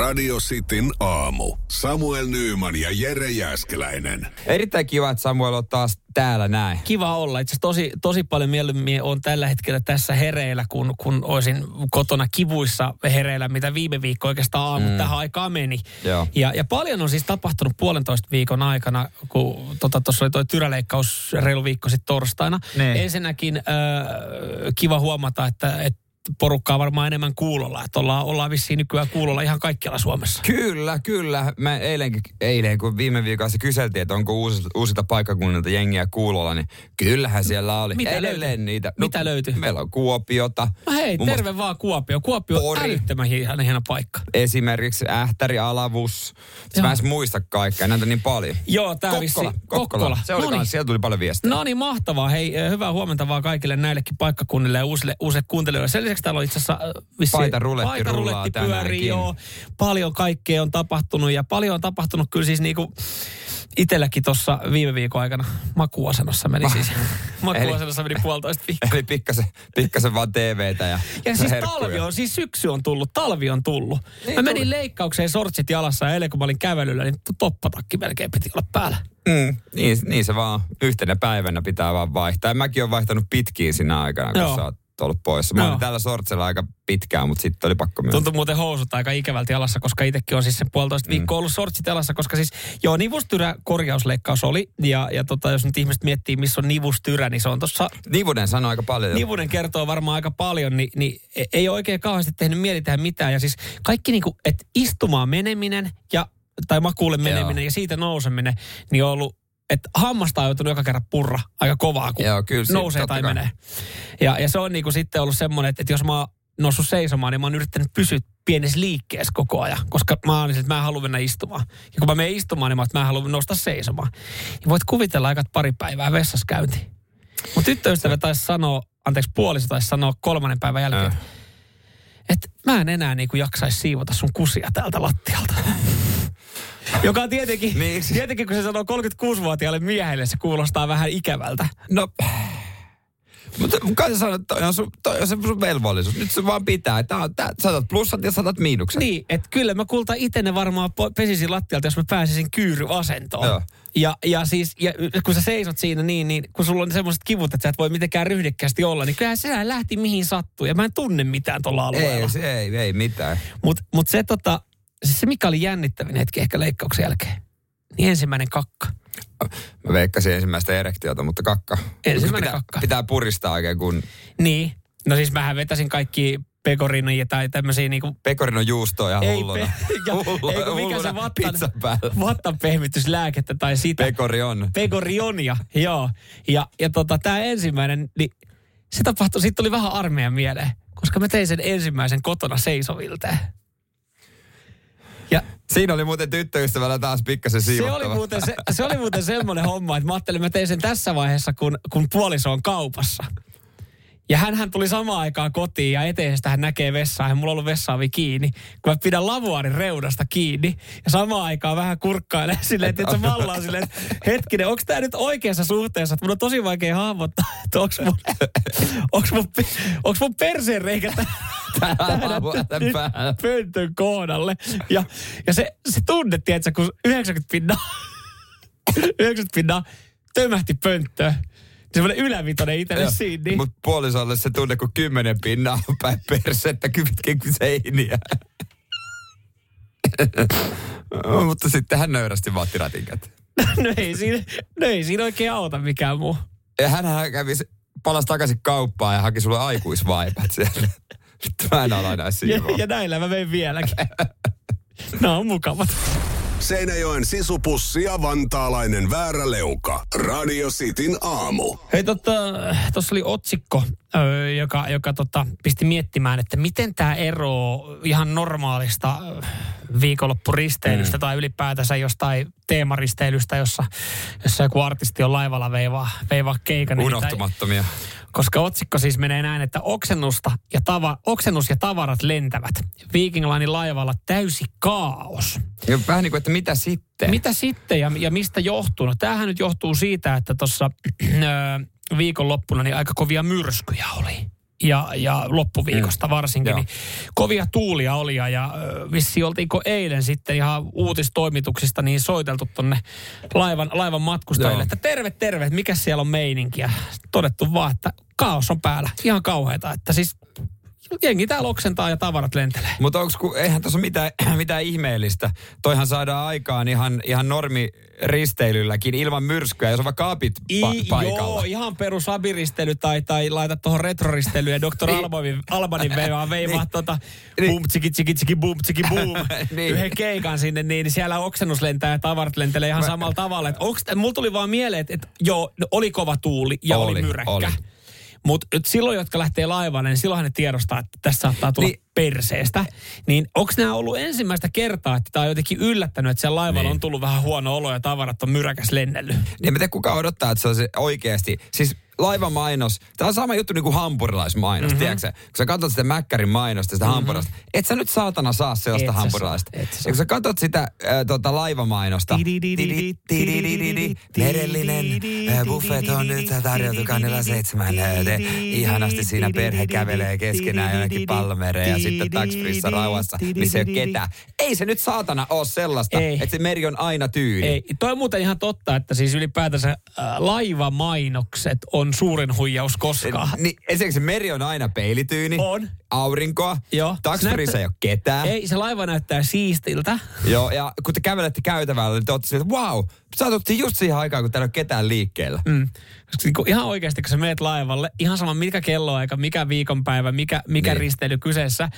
Radio Cityn aamu. Samuel Nyyman ja Jere Jäskeläinen. Erittäin kiva, että Samuel on taas täällä näin. Kiva olla. Itse asiassa tosi, tosi paljon mieluummin on tällä hetkellä tässä hereillä, kun, kun olisin kotona kivuissa hereillä, mitä viime viikko oikeastaan aamu mm. tähän aikaan meni. Joo. Ja, ja paljon on siis tapahtunut puolentoista viikon aikana, kun tuossa tota, oli tuo tyräleikkaus reilu viikko sitten torstaina. Niin. Ensinnäkin äh, kiva huomata, että, että porukkaa varmaan enemmän kuulolla. Että ollaan, ollaan vissiin nykyään kuulolla ihan kaikkialla Suomessa. Kyllä, kyllä. Mä eilenkin, eilen, kun viime viikolla se kyseltiin, että onko uusilta, uusilta paikkakunnilta jengiä kuulolla, niin kyllähän siellä oli. Mitä Edelleen löytyi? niitä. Mitä löytyi? Meillä on Kuopiota. No hei, Muun terve vaan Kuopio. Kuopio on Pori. älyttömän hieno, hieno paikka. Esimerkiksi Ähtäri, Alavus. Joo. Mä en muista kaikkea, näitä niin paljon. Joo, tää Kokkola, vissi- Kokkola. Kokkola. Se oli Noniin. kans, sieltä tuli paljon viestejä. No niin, mahtavaa. Hei, eh, hyvää huomenta vaan kaikille näillekin paikkakunnille ja uusille, uusille kuuntelijoille. Sen lisäksi täällä on itse asiassa äh, vissiin... Paitaruletti paitaruletti rullaa pyörii, tänäänkin. joo. Paljon kaikkea on tapahtunut ja paljon on tapahtunut kyllä siis niinku itselläkin tuossa viime viikon aikana makuasennossa meni siis. makuasennossa meni puolitoista viikkoa. Eli pikkasen, pikkasen vaan TVtä ja Ja siis herkkuja. talvi on, siis syksy on tullut, talvi on tullut. Niin mä menin tuli. leikkaukseen sortsit jalassa ja eilen kun mä olin kävelyllä, niin toppatakki melkein piti olla päällä. Mm, niin, niin se vaan yhtenä päivänä pitää vaan vaihtaa. Ja mäkin olen vaihtanut pitkiin siinä aikana, kun Joo. sä oot ollut poissa. Mä Joo. olin täällä sortsella aika pitkään, mutta sitten oli pakko myös. Tuntui muuten housut aika ikävältä jalassa, koska itsekin on siis sen puolitoista Mm. viikkoa ollut sortsit jalassa, koska siis joo, nivustyrä korjausleikkaus oli. Ja, ja tota, jos nyt ihmiset miettii, missä on nivustyrä, niin se on tuossa, Nivunen sanoi aika paljon. nivunen kertoo varmaan aika paljon, niin, niin ei ole oikein kauheasti tehnyt mieli tehdä mitään. Ja siis kaikki niinku, että istumaan meneminen ja, tai makuulle meneminen Joo. ja siitä nouseminen, niin on ollut että hammasta on joutunut joka kerran purra aika kovaa, kun Joo, kyllä se- nousee tai kai. menee. Ja, ja se on niinku sitten ollut semmoinen, että, että jos mä oon noussut seisomaan, niin mä oon yrittänyt pysyä pienessä liikkeessä koko ajan, koska mä oon että mä en halua mennä istumaan. Ja kun mä menen istumaan, niin mä, oon, että mä en halua nousta seisomaan. Ja voit kuvitella aika pari päivää vessassa käynti. Mun tyttöystävä taisi sanoa, anteeksi puoliso taisi sanoa kolmannen päivän jälkeen, Äh. että mä en enää niinku jaksaisi siivota sun kusia täältä lattialta. Joka on tietenkin, Niin. tietenkin kun se sanoo 36-vuotiaalle miehelle, se kuulostaa vähän ikävältä. No, mutta kai sä sanot, toi on, sun, toi on se sun velvollisuus. Nyt se vaan pitää. Tää on, tää, saatat plussat ja saatat miinukset. Niin, että kyllä mä kulta itene varmaan pesisin lattialta, jos mä pääsisin kyyryasentoon. Joo. Ja, ja siis, ja kun sä seisot siinä niin, niin kun sulla on semmoiset kivut, että sä et voi mitenkään ryhdikkäästi olla, niin kyllähän se lähti mihin sattuu. Ja mä en tunne mitään tuolla alueella. Ei, se ei, ei mitään. Mutta mut se, tota, siis se, mikä oli jännittävin hetki ehkä leikkauksen jälkeen, niin ensimmäinen kakka. Mä veikkasin ensimmäistä erektiota, mutta kakka. Ensimmäinen pitää, kakka. Pitää puristaa oikein, kun Niin. No siis mähän vetäsin kaikki pekorinoja tai tämmöisiä niinku pekorinon juustoa ja Ei hulluna. pe- ja- ei kun mikä se vattan- pizza päällä. vattanpehmityslääkettä tai sitä. Pekori on. Pegorionia, joo. Ja, ja tota, tämä ensimmäinen, niin se tapahtui, siitä tuli vähän armeijan mieleen, koska mä tein sen ensimmäisen kotona seisovilteen. Ja Siinä oli muuten tyttöystävällä taas pikkasen se siivottava. oli, muuten se, se oli muuten semmoinen homma, että mä ajattelin, mä tein sen tässä vaiheessa, kun, kun puoliso on kaupassa. Ja hän tuli samaan aikaan kotiin ja eteisestä hän näkee vessaa ja mulla on ollut vessaavi kiinni. Kun mä pidän lavuaarin reunasta kiinni ja samaan aikaan vähän kurkkailee silleen, että se vallaa silleen, että hetkinen, onko tämä nyt oikeassa suhteessa? Että mun on tosi vaikea hahmottaa, että onko mun, onks mun, onks mun perseen reikä pöntön kohdalle. Ja, ja se, se tunne, tiedätkö, kun 90 pinnaa, 90 pinnaa tömähti pönttöön. Semmoinen ylävitonen itselle siinä. Mutta puolisolle se tunne, kun kymmenen pinnaa on päin persettä kytkin kuin seiniä. Mutta sitten hän nöyrästi vaatti ratinkat. no, ei siinä, no ei siinä oikein auta mikään muu. Ja hän kävi, palasi takaisin kauppaan ja haki sulle aikuisvaipat siellä. Vittu, mä en ala enää Ja, siivoa. ja näillä mä menen vieläkin. Nämä on mukavat. Seinäjoen sisupussi ja vantaalainen vääräleuka. Radio Cityn aamu. Hei, tuossa tota, oli otsikko, joka, joka tota, pisti miettimään, että miten tämä eroaa ihan normaalista viikonloppuristeilystä mm. tai ylipäätänsä jostain teemaristeilystä, jossa, jossa joku artisti on laivalla veivaa, veivaa keikan. Unohtumattomia. Koska otsikko siis menee näin, että oksennusta ja tava, oksennus ja tavarat lentävät. Viking Linein laivalla täysi kaos. Ja vähän niin kuin, että mitä sitten? Mitä sitten ja, ja mistä johtuu? No tämähän nyt johtuu siitä, että tuossa viikonloppuna niin aika kovia myrskyjä oli. Ja, ja loppuviikosta Mm. varsinkin, Joo. niin kovia tuulia oli ja, ja vissi oltiinko eilen sitten ihan uutistoimituksista niin soiteltu tonne laivan, laivan matkustajille, Joo. että terve, terve, mikä siellä on meininkiä. Todettu vaan, että kaos on päällä. Ihan kauheata, että siis jengi täällä oksentaa ja tavarat lentelee. Mutta eihän tässä ole mitään, mitään ihmeellistä. Toihan saadaan aikaan ihan, ihan normiristeilylläkin ilman myrskyä, jos on vaikka apit pa- I, paikalla. joo, ihan perus abiristely tai, tai laita tuohon retroristelyyn ja Dr. Niin. Albanin, Albanin veivaa, veivaa Niin. tota Niin. bum tsiki tsiki tsiki bum tsiki bum Niin. yhden keikan sinne, niin siellä oksennus lentää ja tavarat lentelee ihan samalla tavalla. Et onks, mulla tuli vaan mieleen, että et, joo, oli kova tuuli ja oli, Oli, oli myräkkä. oli. Mutta silloin, jotka lähtee laivalle, niin silloinhan ne tiedostaa, että tässä saattaa tulla Niin. niin. perseestä. Niin onko nämä ollut ensimmäistä kertaa, että tämä on jotenkin yllättänyt, että siellä laivalla Niin. on tullut vähän huono olo ja tavarat on myräkäs lennellyt? Niin mä tiedä, kuka odottaa, että se on se oikeasti. Siis laivamainos, tämä on sama juttu niin kuin hampurilaismainos, mm-hmm. tiedätkö? Kun sä katsot sitä Mäkkärin mainosta, sitä mm-hmm. hampurilaista, et sä nyt saatana saa sellaista Et hampurilaista. saa, et sä Ja kun sä katsot sitä äh, tota, laivamainosta, merellinen buffet on nyt tarjottu kannella seitsemän. ihanasti siinä perhe kävelee keskenään jonnekin palmereen ja sitten taksfrissa rauhassa, missä ei ole ketään. Ei se nyt saatana ole sellaista, että se meri on aina tyyni. Ei, toi on muuten ihan totta, että siis ylipäätänsä äh, laivamainokset on suurin huijaus koskaan. Niin, ensinnäkin se meri on aina peilityyni. On. Aurinkoa. Joo. Taksfriissa Se ei ole ketään. Ei, se laiva näyttää siistiltä. Joo, ja kun te kävelette käytävällä, niin te olette että wow, saatuttiin just siihen aikaan, kun täällä ei ole ketään liikkeellä. Mm. Koska niinku ihan oikeasti, kun sä meet laivalle, ihan sama mikä kelloaika, mikä viikonpäivä, mikä, mikä Niin. risteily kyseessä,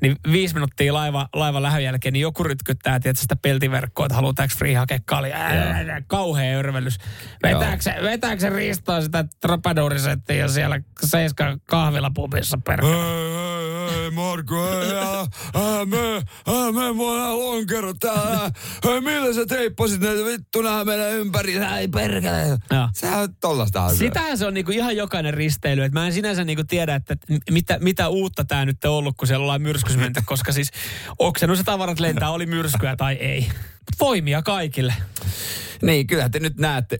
niin viisi minuuttia laiva, laivan lähön jälkeen, niin joku rytkyttää tietysti sitä peltiverkkoa, että haluaa tax free hakea kalja. Ää, Kauhea örvellys. Vetääkö se, vetääkö se ristoa sitä trapadorisettia siellä Seiska kahvilapubissa perkele? Hei, hei, Marko, hei, me, me voidaan lonkero täällä. Hei, millä sä teippasit näitä vittu nää menee ympäri? Ei perkele. Joo. Sehän on tollasta asiaa. Sitähän se on niinku ihan jokainen risteily. Et mä en sinänsä niinku tiedä, että mitä, mitä uutta tämä nyt on ollut, kun siellä ollaan myrskys menty, koska siis oksennus ja tavarat lentää, oli myrskyä tai ei. Voimia kaikille. Niin, kyllä te nyt näette,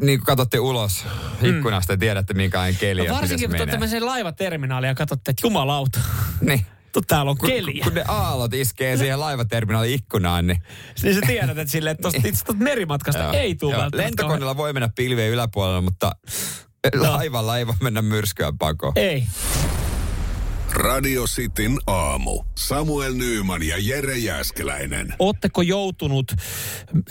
niin kun katsotte ulos ikkunasta ja tiedätte, minkälainen keli No varsinkin, kun tämmöiseen laivaterminaaliin ja katsotte, että jumalauta, Niin. tu, täällä on Kun, keliä. kun ne aallot iskee siihen laivaterminaalin ikkunaan, niin Niin sä tiedät, että silleen, että tosta, itse tosta merimatkasta Joo, ei tule Lentokoneella voi mennä pilvien yläpuolella, mutta laivalla ei voi mennä myrskyä pakoon. Ei. Radio Cityn aamu. Samuel Nyyman ja Jere Jäskeläinen. Ootteko joutunut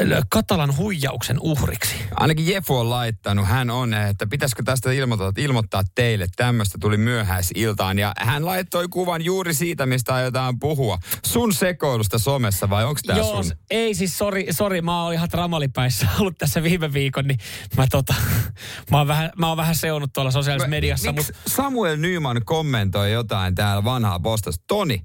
ö, Katalan huijauksen uhriksi? Ainakin Jefu on laittanut, hän on, että pitäisikö tästä ilmoittaa, ilmoittaa teille. Tämmöistä tuli myöhäisiltaan ja hän laittoi kuvan juuri siitä, mistä aiotaan puhua. Sun sekoilusta somessa vai onko tämä sun? ei siis, sori, sori, mä oon ihan tramalipäissä ollut tässä viime viikon, niin mä tota, mä oon vähän, mä oon vähän seunut tuolla sosiaalisessa mediassa, Miksi mutta Samuel Nyman kommentoi jotain täällä vanhaa postasta? Toni,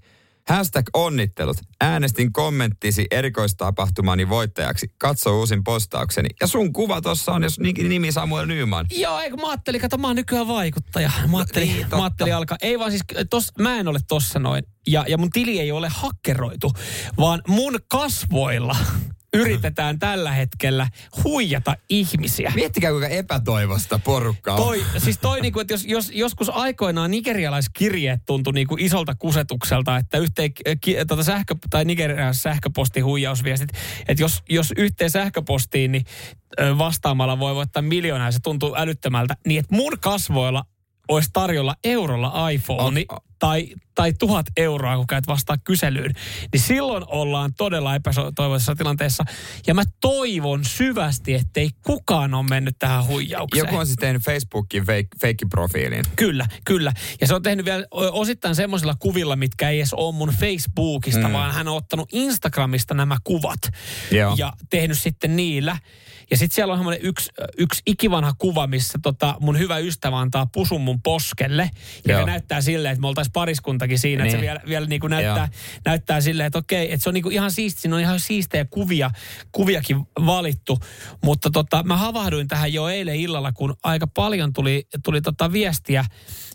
hashtag onnittelut. Äänestin kommenttisi erikoistapahtumani voittajaksi. Katso uusin postaukseni. Ja sun kuva tossa on, jos ni- nimi Samuel Nyman. Joo, eikö mä ajattelin, kato mä oon nykyään vaikuttaja. Mä ajattelin, Niin, totta. mä ajattelin alkaa. Ei vaan siis, tos, mä en ole tossa noin. Ja, ja mun tili ei ole hakkeroitu, vaan mun kasvoilla yritetään tällä hetkellä huijata ihmisiä. Miettikää kuinka epätoivosta porukkaa on. Toi, siis toi niinku, että jos, jos joskus aikoinaan nigerialaiskirjeet tuntui niinku isolta kusetukselta, että yhteen ki, tota sähkö, tai nigerialais sähköpostihuijausviestit, että jos, jos yhteen sähköpostiin niin vastaamalla voi voittaa miljoonaa ja se tuntuu älyttömältä, niin että mun kasvoilla olisi tarjolla eurolla iPhone On- tai, tai tuhat euroa, kun käyt vastaa kyselyyn, niin silloin ollaan todella epätoivoisessa tilanteessa. Ja mä toivon syvästi, ettei kukaan ole mennyt tähän huijaukseen. Joku on siis tehnyt Facebookin fake, feikkiprofiilin. Kyllä, kyllä. Ja se on tehnyt vielä osittain semmoisilla kuvilla, mitkä ei edes ole mun Facebookista, mm. vaan hän on ottanut Instagramista nämä kuvat. Joo. Ja tehnyt sitten niillä. Ja sitten siellä on semmoinen yksi, yksi ikivanha kuva, missä tota mun hyvä ystävä antaa pusun mun poskelle. Ja Joo. näyttää silleen, että me oltaisiin pariskuntakin siinä. Niin. Että se Niin. vielä, vielä niin kuin näyttää, näyttää silleen, että okei, että se on niin kuin ihan siisti. Siinä on ihan siistejä kuvia, kuviakin valittu. Mutta tota, mä havahduin tähän jo eilen illalla, kun aika paljon tuli, tuli tota viestiä,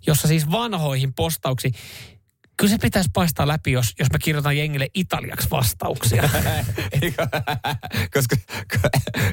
jossa siis vanhoihin postauksiin kyllä se pitäisi paistaa läpi, jos, jos mä kirjoitan jengille italiaksi vastauksia. Koska,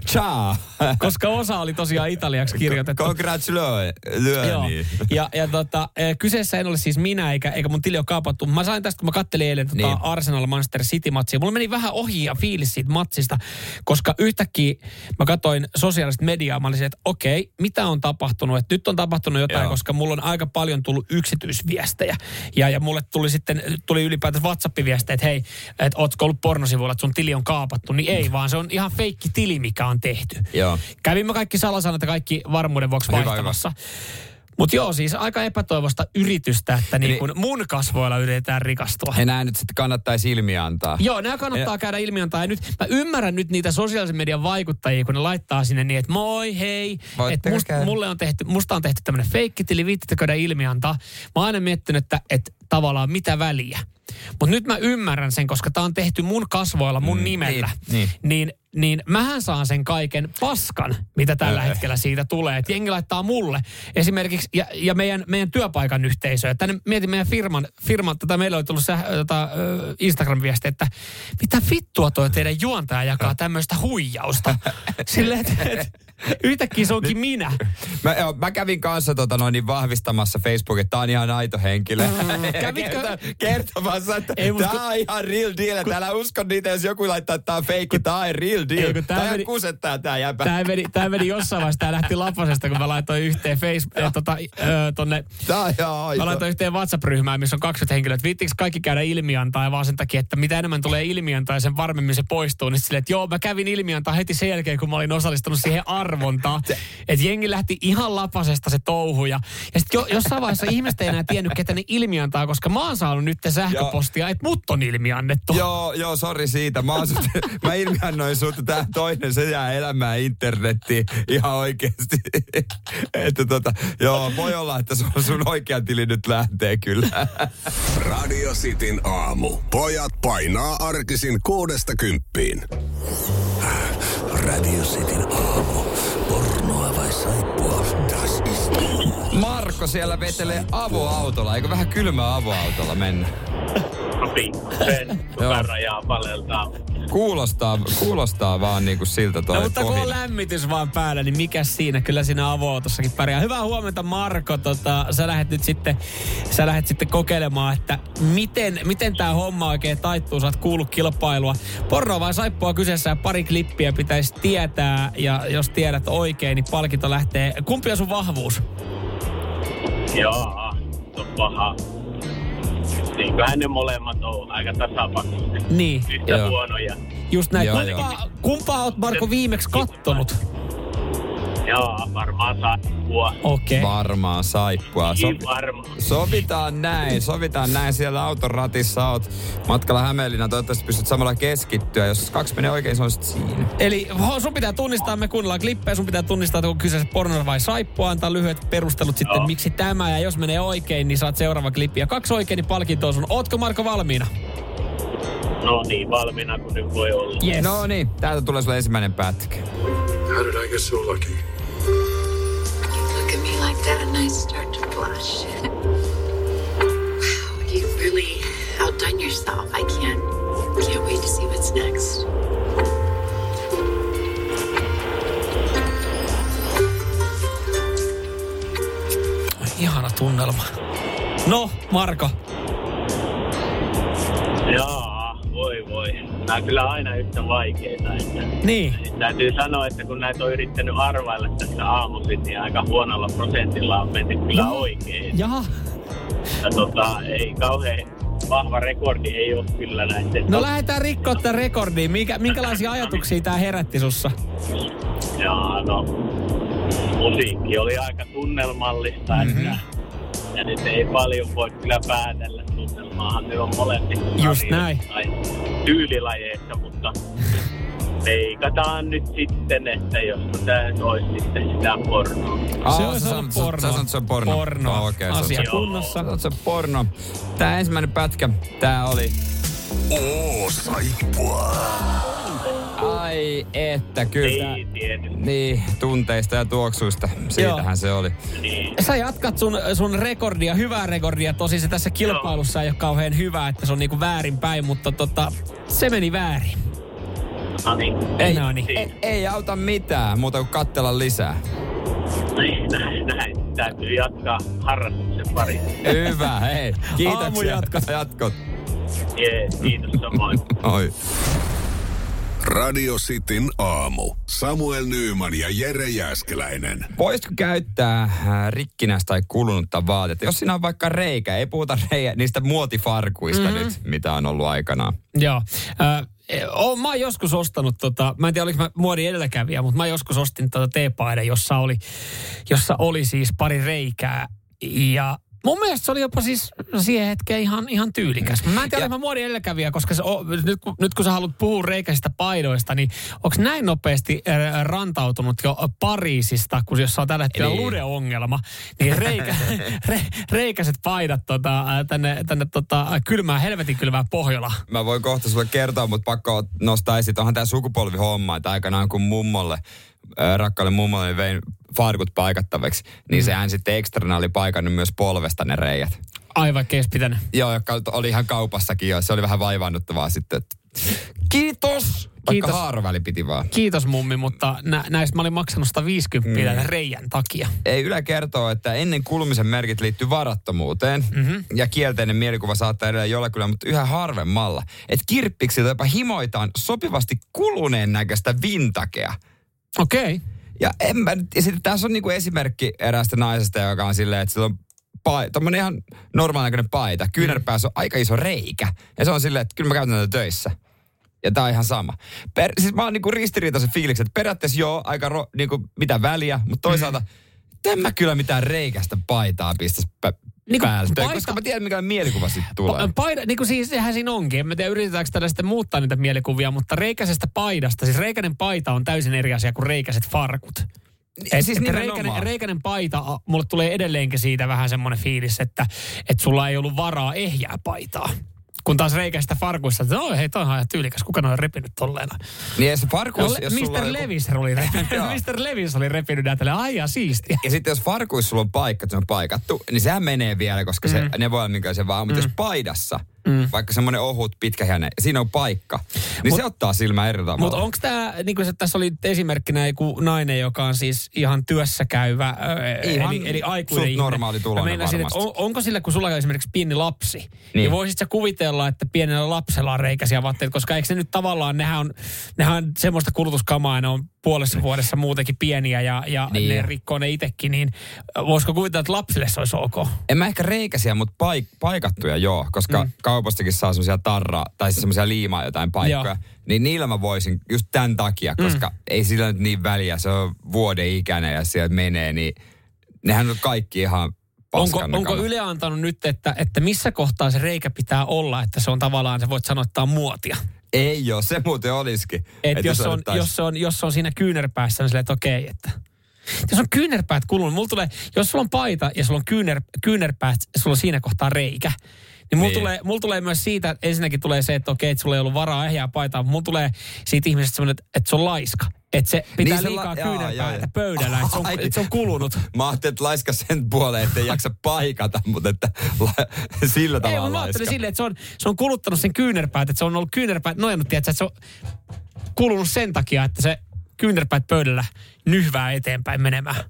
ciao. Koska osa oli tosiaan italiaksi kirjoitettu. Congratulations. Ja, ja tota, eh, kyseessä en ole siis minä, eikä, eikä mun tili ole kaapattu. Mä sain tästä, kun mä kattelin eilen tota Niin. Arsenal Manchester City-matsia. Mulla meni vähän ohi ja fiilis siitä matsista, koska yhtäkkiä mä katsoin sosiaalista mediaa. Mä olisin, että okei, mitä on tapahtunut? Että nyt on tapahtunut jotain, Joo. koska mulla on aika paljon tullut yksityisviestejä. Ja, ja mulle tuli sitten, tuli ylipäätänsä WhatsApp-viestejä, että hei, että ootko ollut pornosivuilla, että sun tili on kaapattu. Niin ei, vaan se on ihan feikki tili, mikä on tehty. Joo. Kävimme kaikki salasanat ja kaikki varmuuden vuoksi Hyvä, vaihtamassa. Mutta joo, siis aika epätoivosta yritystä, että niin kun mun kasvoilla yritetään rikastua. Enää nyt sitten kannattaisi ilmi antaa. Joo, nämä kannattaa käydä ilmiantaa. Ja nyt mä ymmärrän nyt niitä sosiaalisen median vaikuttajia, kun ne laittaa sinne niin, että moi, hei. Että must, käydä? mulle on tehty, musta on tehty tämmöinen feikkitili, viittikö käydä ilmiantaa. Mä oon aina miettinyt, että, että tavallaan mitä väliä. Mutta nyt mä ymmärrän sen, koska tää on tehty mun kasvoilla, mun Mm, nimellä. niin, niin, niin mähän saan sen kaiken paskan, mitä tällä Öö. hetkellä siitä tulee. Et jengi laittaa mulle esimerkiksi, ja, ja meidän, meidän työpaikan yhteisöä. Tänne mietin meidän firman, firman tätä meillä oli tullut säh, tota, ö, Instagram-viesti, että mitä vittua toi teidän juontaja jakaa tämmöistä huijausta. Silleen, että et, yhtäkkiä se onkin minä. Mä, joo, mä kävin kanssa tota, noin, niin vahvistamassa Facebookin, että tää on ihan aito henkilö. Kävitkö- Kerto- Kertomassa, että Ei, tää on ihan real deal. Kun... Älä usko niitä, jos joku laittaa, että tää on feikki. Tää on real deal. Ei, tää tää meni- kusettaa tää jäpä. Tämä meni, tää meni jossain vaiheessa, tämä lähti lapasesta, kun mä laitoin yhteen Facebook, tota, ö, tonne Tää on ihan aito. Mä laitoin yhteen WhatsApp-ryhmään, missä on 20 henkilöä, että viittikö kaikki käydä ilmiantaa ja vaan sen takia, että mitä enemmän tulee ilmiantaa ja sen varmemmin se poistuu, niin silleen, että joo, mä kävin ilmiantaa heti sen jälkeen, kun mä olin osallistunut siihen arvontaan. Että jengi lähti ihan lapasesta se touhu ja, ja sitten jo, jossain vaiheessa ihmiset ei enää tiennyt, ketä ne ilmiantaa, koska mä oon saanut nyt sähköpostia, että mut on ilmiannettu. Joo, joo, sori siitä. Mä, oon sut, mä ilmiannoin sut, tää toinen, se jää elämään internettiin ihan oikeesti. että tota, joo, voi olla, että sun, sun oikea tili nyt lähtee kyllä. Radio Cityn aamu. Pojat painaa arkisin kuudesta kymppiin. Radio Cityn aamu. Pornoa vai saippua? Das ist Marko siellä vetelee avoautolla. Eikö vähän kylmää avoautolla mennä? pikkusen Joo. rajaa paleltaa. Kuulostaa, kuulostaa vaan niinku siltä toi No, mutta kun on lämmitys vaan päällä, niin mikä siinä? Kyllä siinä avoautossakin pärjää. Hyvää huomenta Marko. Tota, sä lähdet nyt sitten, sä lähdet sitten kokeilemaan, että miten, miten tämä homma oikein taittuu. Sä oot kuullut kilpailua. Porno vai saippua kyseessä ja pari klippiä pitäisi tietää. Ja jos tiedät oikein, niin palkinto lähtee. Kumpi on sun vahvuus? Joo, se on paha. Niinköhän ne molemmat on aika tasapainoisia. Niin, Yhtä Joo. huonoja. just näin. Joo, kumpaa, kumpaa oot Marko viimeksi kattonut? Joo, varmaan saa puhua. Okei. Okay. Varmaan saippua. So, Niin varmaan. sovitaan näin, sovitaan näin. Siellä auton ratissa oot matkalla Hämeenlinnan. Toivottavasti pystyt samalla keskittyä. Jos kaksi menee oikein, se on siinä. Eli sun pitää tunnistaa, me kuunnellaan klippejä, sun pitää tunnistaa, että onko kyseessä porno vai saippua, antaa lyhyet perustelut sitten, Joo. miksi tämä, ja jos menee oikein, niin saat seuraava klippi. Ja kaksi oikein, niin palkinto on sun. Ootko Marko valmiina? No niin, valmiina kuin nyt voi olla. Yes. No niin, täältä tulee sulle ensimmäinen pätkä. How did I get so lucky? Look at me like that and I start to blush. wow, you've really outdone yourself. I can't can't wait to see what's next. Ihana tunnelma. No, Marko. Joo, voi voi. Nämä on kyllä aina yhtä vaikeita. Että Niin. täytyy sanoa, että kun näitä on yrittänyt arvailla tässä aamuisin, niin aika huonolla prosentilla on mennyt kyllä oikein. Jaha. Ja tota, ei kauhean vahva rekordi ei ole kyllä näiden. No lähdetään rikkoa tämän rekordiin. Mikä, minkälaisia ajatuksia tämä herätti sussa? Ja no, musiikki oli aika tunnelmallista, mm-hmm. että ja nyt ei paljon voi kyllä päätellä tunnelmaahan. Ne on molemmissa Just näin. Tai tyylilajeissa, mutta veikataan nyt sitten, että jos tämä nyt olisi sitten sitä pornoa. Se Aa, olisi sä ollut sanot- porno. Sä sanot, että se on porno. Porno. Oh, okay, Asia se on, kunnossa. Sä se on porno. Tää ensimmäinen pätkä, tää oli... Oo, saippua. Ai että, kyllä. Ei tietysti. Niin, tunteista ja tuoksuista. Siitähän se oli. Niin. Sä jatkat sun, sun rekordia, hyvää rekordia. Tosi se tässä kilpailussa ei ole kauhean hyvä, että se on niinku väärinpäin, mutta tota, se meni väärin. No niin. Ei, No niin. ei, ei auta mitään muuta kuin katsella lisää. Niin, näin, näin. Täytyy jatkaa harrastuksen pari. Hyvä, hei. Kiitoksia. Aamujatkot. Jatkot. Jees, kiitos samoin. Oi. Radio Cityn aamu. Samuel Nyyman ja Jere Jäskeläinen. Voisitko käyttää äh, rikkinäistä tai kulunutta vaatetta? Jos siinä on vaikka reikä, ei puhuta reiä, niistä muotifarkuista mm-hmm. nyt, mitä on ollut aikanaan. Joo. Äh, o, mä oon joskus ostanut, tota, mä en tiedä oliko mä muodin edelläkävijä, mutta mä joskus ostin tota teepaidan, jossa oli, jossa oli siis pari reikää. Ja mun mielestä se oli jopa siis siihen hetkeen ihan, ihan tyylikäs. Mä en tiedä, Ja- mä muodin edelläkävijä, koska se, o, nyt, kun, nyt kun sä haluat puhua reikäisistä paidoista, niin onko näin nopeasti äh, rantautunut jo Pariisista, kun jos on tällä hetkellä Eli- ludeongelma, niin reikä, re, reikäiset paidat tota, äh, tänne, tänne tota, kylmään, helvetin kylmään Pohjolaan. Mä voin kohta sulle kertoa, mutta pakko nostaa esiin, onhan tämä sukupolvihomma, että aikanaan kun mummolle, äh, rakkaalle mummolle vein farkut paikattavaksi, niin mm. sehän sitten ekstrana oli paikannut myös polvesta ne reijät. Aivan kespitänyt. Joo, joka oli ihan kaupassakin jo. Se oli vähän vaivannuttavaa sitten. Että... Kiitos! Vaikka Kiitos. haaroväli piti vaan. Kiitos mummi, mutta nä, näistä mä olin maksanut 150 mm. reijän takia. Ei Yle kertoo, että ennen kulumisen merkit liittyy varattomuuteen. Mm-hmm. Ja kielteinen mielikuva saattaa edelleen jollakulla, mutta yhä harvemmalla. Että kirppiksiltä jopa himoitaan sopivasti kuluneen näköistä vintakea. Okei. Okay. Ja, en mä, ja sitten tässä on niinku esimerkki eräästä naisesta, joka on silleen, että sillä on pai, tommonen ihan normaalinäköinen paita. Kyynärpäässä on aika iso reikä. Ja se on silleen, että kyllä mä käytän tätä töissä. Ja tää on ihan sama. Per, siis mä oon niinku ristiriitaisen fiiliksen, että periaatteessa joo, aika ro, niinku, mitä väliä, mutta toisaalta mm. en mä kyllä mitään reikästä paitaa pistäisi pä, Niinku päälle, paita- koska mä tiedän, mikä mielikuva sitten tulee. Pa- paida, niin kuin siis sehän siinä onkin. En mä tiedä, yritetäänkö tällä sitten muuttaa niitä mielikuvia, mutta reikäisestä paidasta, siis reikäinen paita on täysin eri asia kuin reikäiset farkut. Et, siis et nimenomaan. reikäinen, reikäinen paita, mulle tulee edelleenkin siitä vähän semmoinen fiilis, että, että sulla ei ollut varaa ehjää paitaa. Kun taas reikäistä farkuissa, että no hei, toi on ihan tyylikäs, kuka noin repinyt tolleen. Niin se farkuus, No, jos Mr. joku- Levis oli repinyt. Mr. Levis oli repinyt näitä, tälleen, ai ja siistiä. Ja sitten jos farkuissa sulla on paikka, että se on paikattu, niin sehän menee vielä, koska se, ne voi olla minkälaisia vaan. Mutta jos paidassa, mm. vaikka semmoinen ohut, pitkähäinen, siinä on paikka, niin Mut- se ottaa silmä eri tavalla. Mutta onko tämä, niin kuin se, tässä oli esimerkkinä joku nainen, joka on siis ihan työssä käyvä, Ihan eli, eli aikuinen ihminen. normaali varmasti. on, onko sillä, kun sulla on esimerkiksi pieni lapsi, niin, Niin. niin voisit sä kuvitella, että pienellä lapsella on reikäisiä vaatteita, koska eikö se nyt tavallaan, nehän on, nehän on semmoista kulutuskamaa, ne on puolessa vuodessa muutenkin pieniä ja, ja Niin. ne rikkoo ne itsekin, niin voisiko kuvitella, että lapsille se olisi ok? En mä ehkä reikäisiä, mutta paik- paikattuja joo, koska mm. kaupastakin saa semmoisia tarraa, tai siis semmoisia liimaa jotain paikkoja. Joo. Niin niillä mä voisin just tämän takia, koska mm. ei sillä nyt niin väliä, se on vuoden ikäinen ja sieltä menee, niin nehän on kaikki ihan Onko, onko. Yle antanut nyt, että, että missä kohtaa se reikä pitää olla, että se on tavallaan, sä voit sanoa, että on muotia? Ei joo, se muuten olisikin. Et jos, on, otettaisiin- jos, on, jos on siinä kyynärpäässä, niin silleen, että okei, että... Jos on kyynärpäät kulunut, mulla tulee, jos sulla on paita ja sulla on kyynär, kyynärpäät, sulla on siinä kohtaa reikä, niin mulla, Niin. Tulee, mulla tulee myös siitä, että ensinnäkin tulee se, että okei, että sulla ei ollut varaa ehjää paitaa, mutta mulla tulee siitä ihmisestä semmoinen, että, että se on laiska. Että se pitää Niin se liikaa la- jaa. pöydällä, että se, on, että se on kulunut. Mä ajattelin, että laiska sen puoleen, ettei jaksa paikata, mutta että la, sillä Ei, tavalla mutta mä laiska. ajattelin silleen, että se on, se on kuluttanut sen kyynärpäät, että se on ollut kyynärpäät nojannut, tiedätkö, että se on kulunut sen takia, että se kyynärpäät pöydällä nyhvää eteenpäin menemään.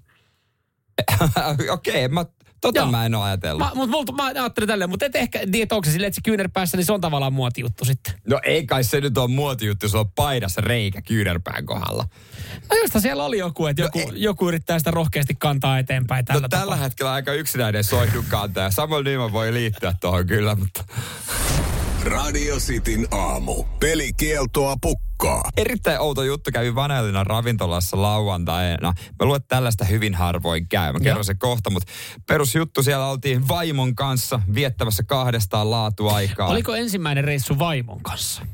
Okei, mä, tota Joo. mä en ole ajatellut. Mä, mut, multa, mä ajattelin tälleen, mutta et ehkä, että onko se silleen, että se kyynärpäässä, niin se on tavallaan muotijuttu sitten. No ei kai se nyt ole muotijuttu, se on paidassa reikä kyynärpään kohdalla. No josta siellä oli joku, että joku, ei. joku yrittää sitä rohkeasti kantaa eteenpäin tällä No tällä tapaa. hetkellä aika yksinäinen soihdun kantaja. Samuel Nyman voi liittyä tuohon kyllä, mutta Radio Cityn aamu. Pelikieltoa pukkaa. erittäin outo juttu kävi Vanelina ravintolassa lauantaina. Mä luulen, että tällaista hyvin harvoin käy. Mä kerron Joo. se kohta, mutta perusjuttu siellä oltiin vaimon kanssa viettämässä kahdestaan laatuaikaa. Oliko ensimmäinen reissu vaimon kanssa?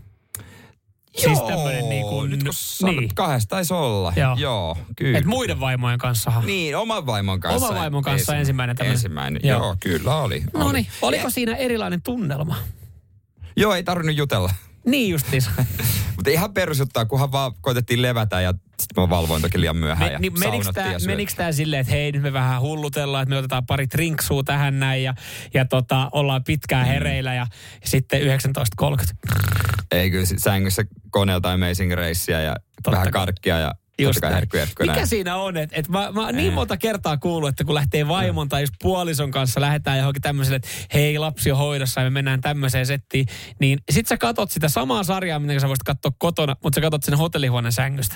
Siis tämmönen niin kuin- nyt kun sanot, niin. kahdesta taisi olla. Joo. Joo, kyllä. Et muiden vaimojen kanssa. Niin, oman vaimon kanssa. Oman vaimon kanssa ensimmäinen tämmönen. Ensimmäinen, Joo. joo. kyllä oli. No oli. niin, oliko siinä erilainen tunnelma? Joo, ei tarvinnut jutella. Niin justiinsa. Mutta ihan perusjuttua, kunhan vaan koitettiin levätä ja sitten mä valvoin toki liian myöhään Me, ja niin menikö tää, ja menikö tää silleen, että hei nyt me vähän hullutellaan, että me otetaan pari trinksua tähän näin ja, ja tota, ollaan pitkään Mm. hereillä ja sitten 19.30. Ei kyllä sängyssä koneelta Amazing Racea ja vähän kai. karkkia ja Just kai näin. herkkujerkkuja Mikä näin. siinä on? Että et mä, mä niin monta kertaa kuullut, että kun lähtee vaimon tai just puolison kanssa lähdetään johonkin tämmöiselle, että hei lapsi on hoidossa ja me mennään tämmöiseen settiin, niin sit sä katot sitä samaa sarjaa, mitä sä voisit katsoa kotona, mutta sä katot sinne hotellihuoneen sängystä.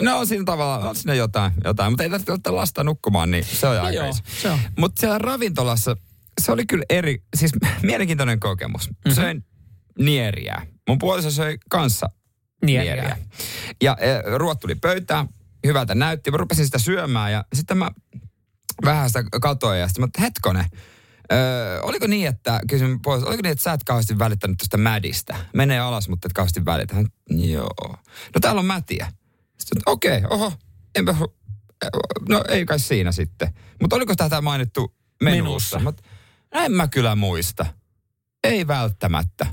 No siinä tavallaan on siinä jotain, jotain, mutta ei tarvitse ottaa lasta nukkumaan, niin se on No aika on. Mutta siellä ravintolassa, se oli kyllä eri, siis mielenkiintoinen kokemus. Mm-hmm. Söin nieriä. Mun puoliso söi kanssa Nieriä. nieriä. Ja e, ruoat tuli pöytään, hyvältä näytti. Mä rupesin sitä syömään ja sitten mä vähän sitä katoin ja sitten mä, että hetkonen, Öö, oliko niin, että, kysyn pois, oliko niin, että sä et kauheasti välittänyt tuosta mädistä? Menee alas, mutta et kauheasti välitä. Hän, Joo. No täällä on mätiä. Sitten, okei, okay, oho, enpä, no ei kai siinä sitten. Mutta oliko tätä mainittu menussa? Menussa. Mut, en mä kyllä muista. Ei välttämättä.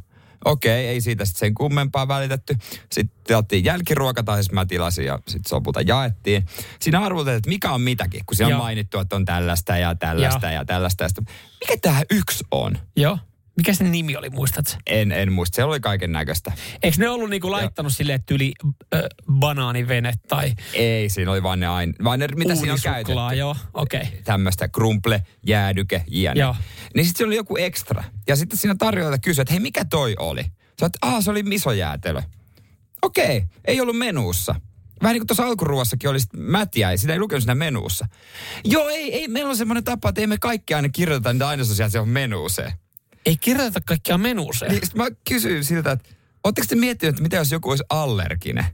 Okei, ei siitä sitten sen kummempaa välitetty. Sitten tilattiin jälkiruoka, tai siis mä tilasin ja sitten lopulta jaettiin. Siinä arvoteltiin, että mikä on mitäkin, kun siinä on mainittu, että on tällaista ja tällaista Joo. ja tällaista. Ja sitten, mikä tämä yksi on? Joo. Mikä sen nimi oli, muistatko? En, en muista, siellä oli kaiken näköistä. Eikö ne ollut niinku laittanut silleen, että yli äh, banaanivene tai Ei, siinä oli vain ne aine, vain ne, mitä siinä on käytetty. joo, okei. Okay. tämmöistä krumple, jäädyke, jne. Joo. Niin sitten se oli joku ekstra. Ja sitten siinä tarjoilta kysyi, että hei, mikä toi oli? Sä että aah, se oli misojäätelö. Okei, ei ollut menuussa. Vähän niin kuin tuossa alkuruuassakin oli mätiä, ja sitä ei lukenut siinä menuussa. Joo, ei, ei, meillä on semmoinen tapa, että ei me kaikki aina kirjoiteta niitä ainesosia siihen menuuseen. Ei kirjoiteta kaikkia menuuseen. Niin mä kysyin siltä, että ootteko te miettineet, että mitä jos joku olisi allerginen?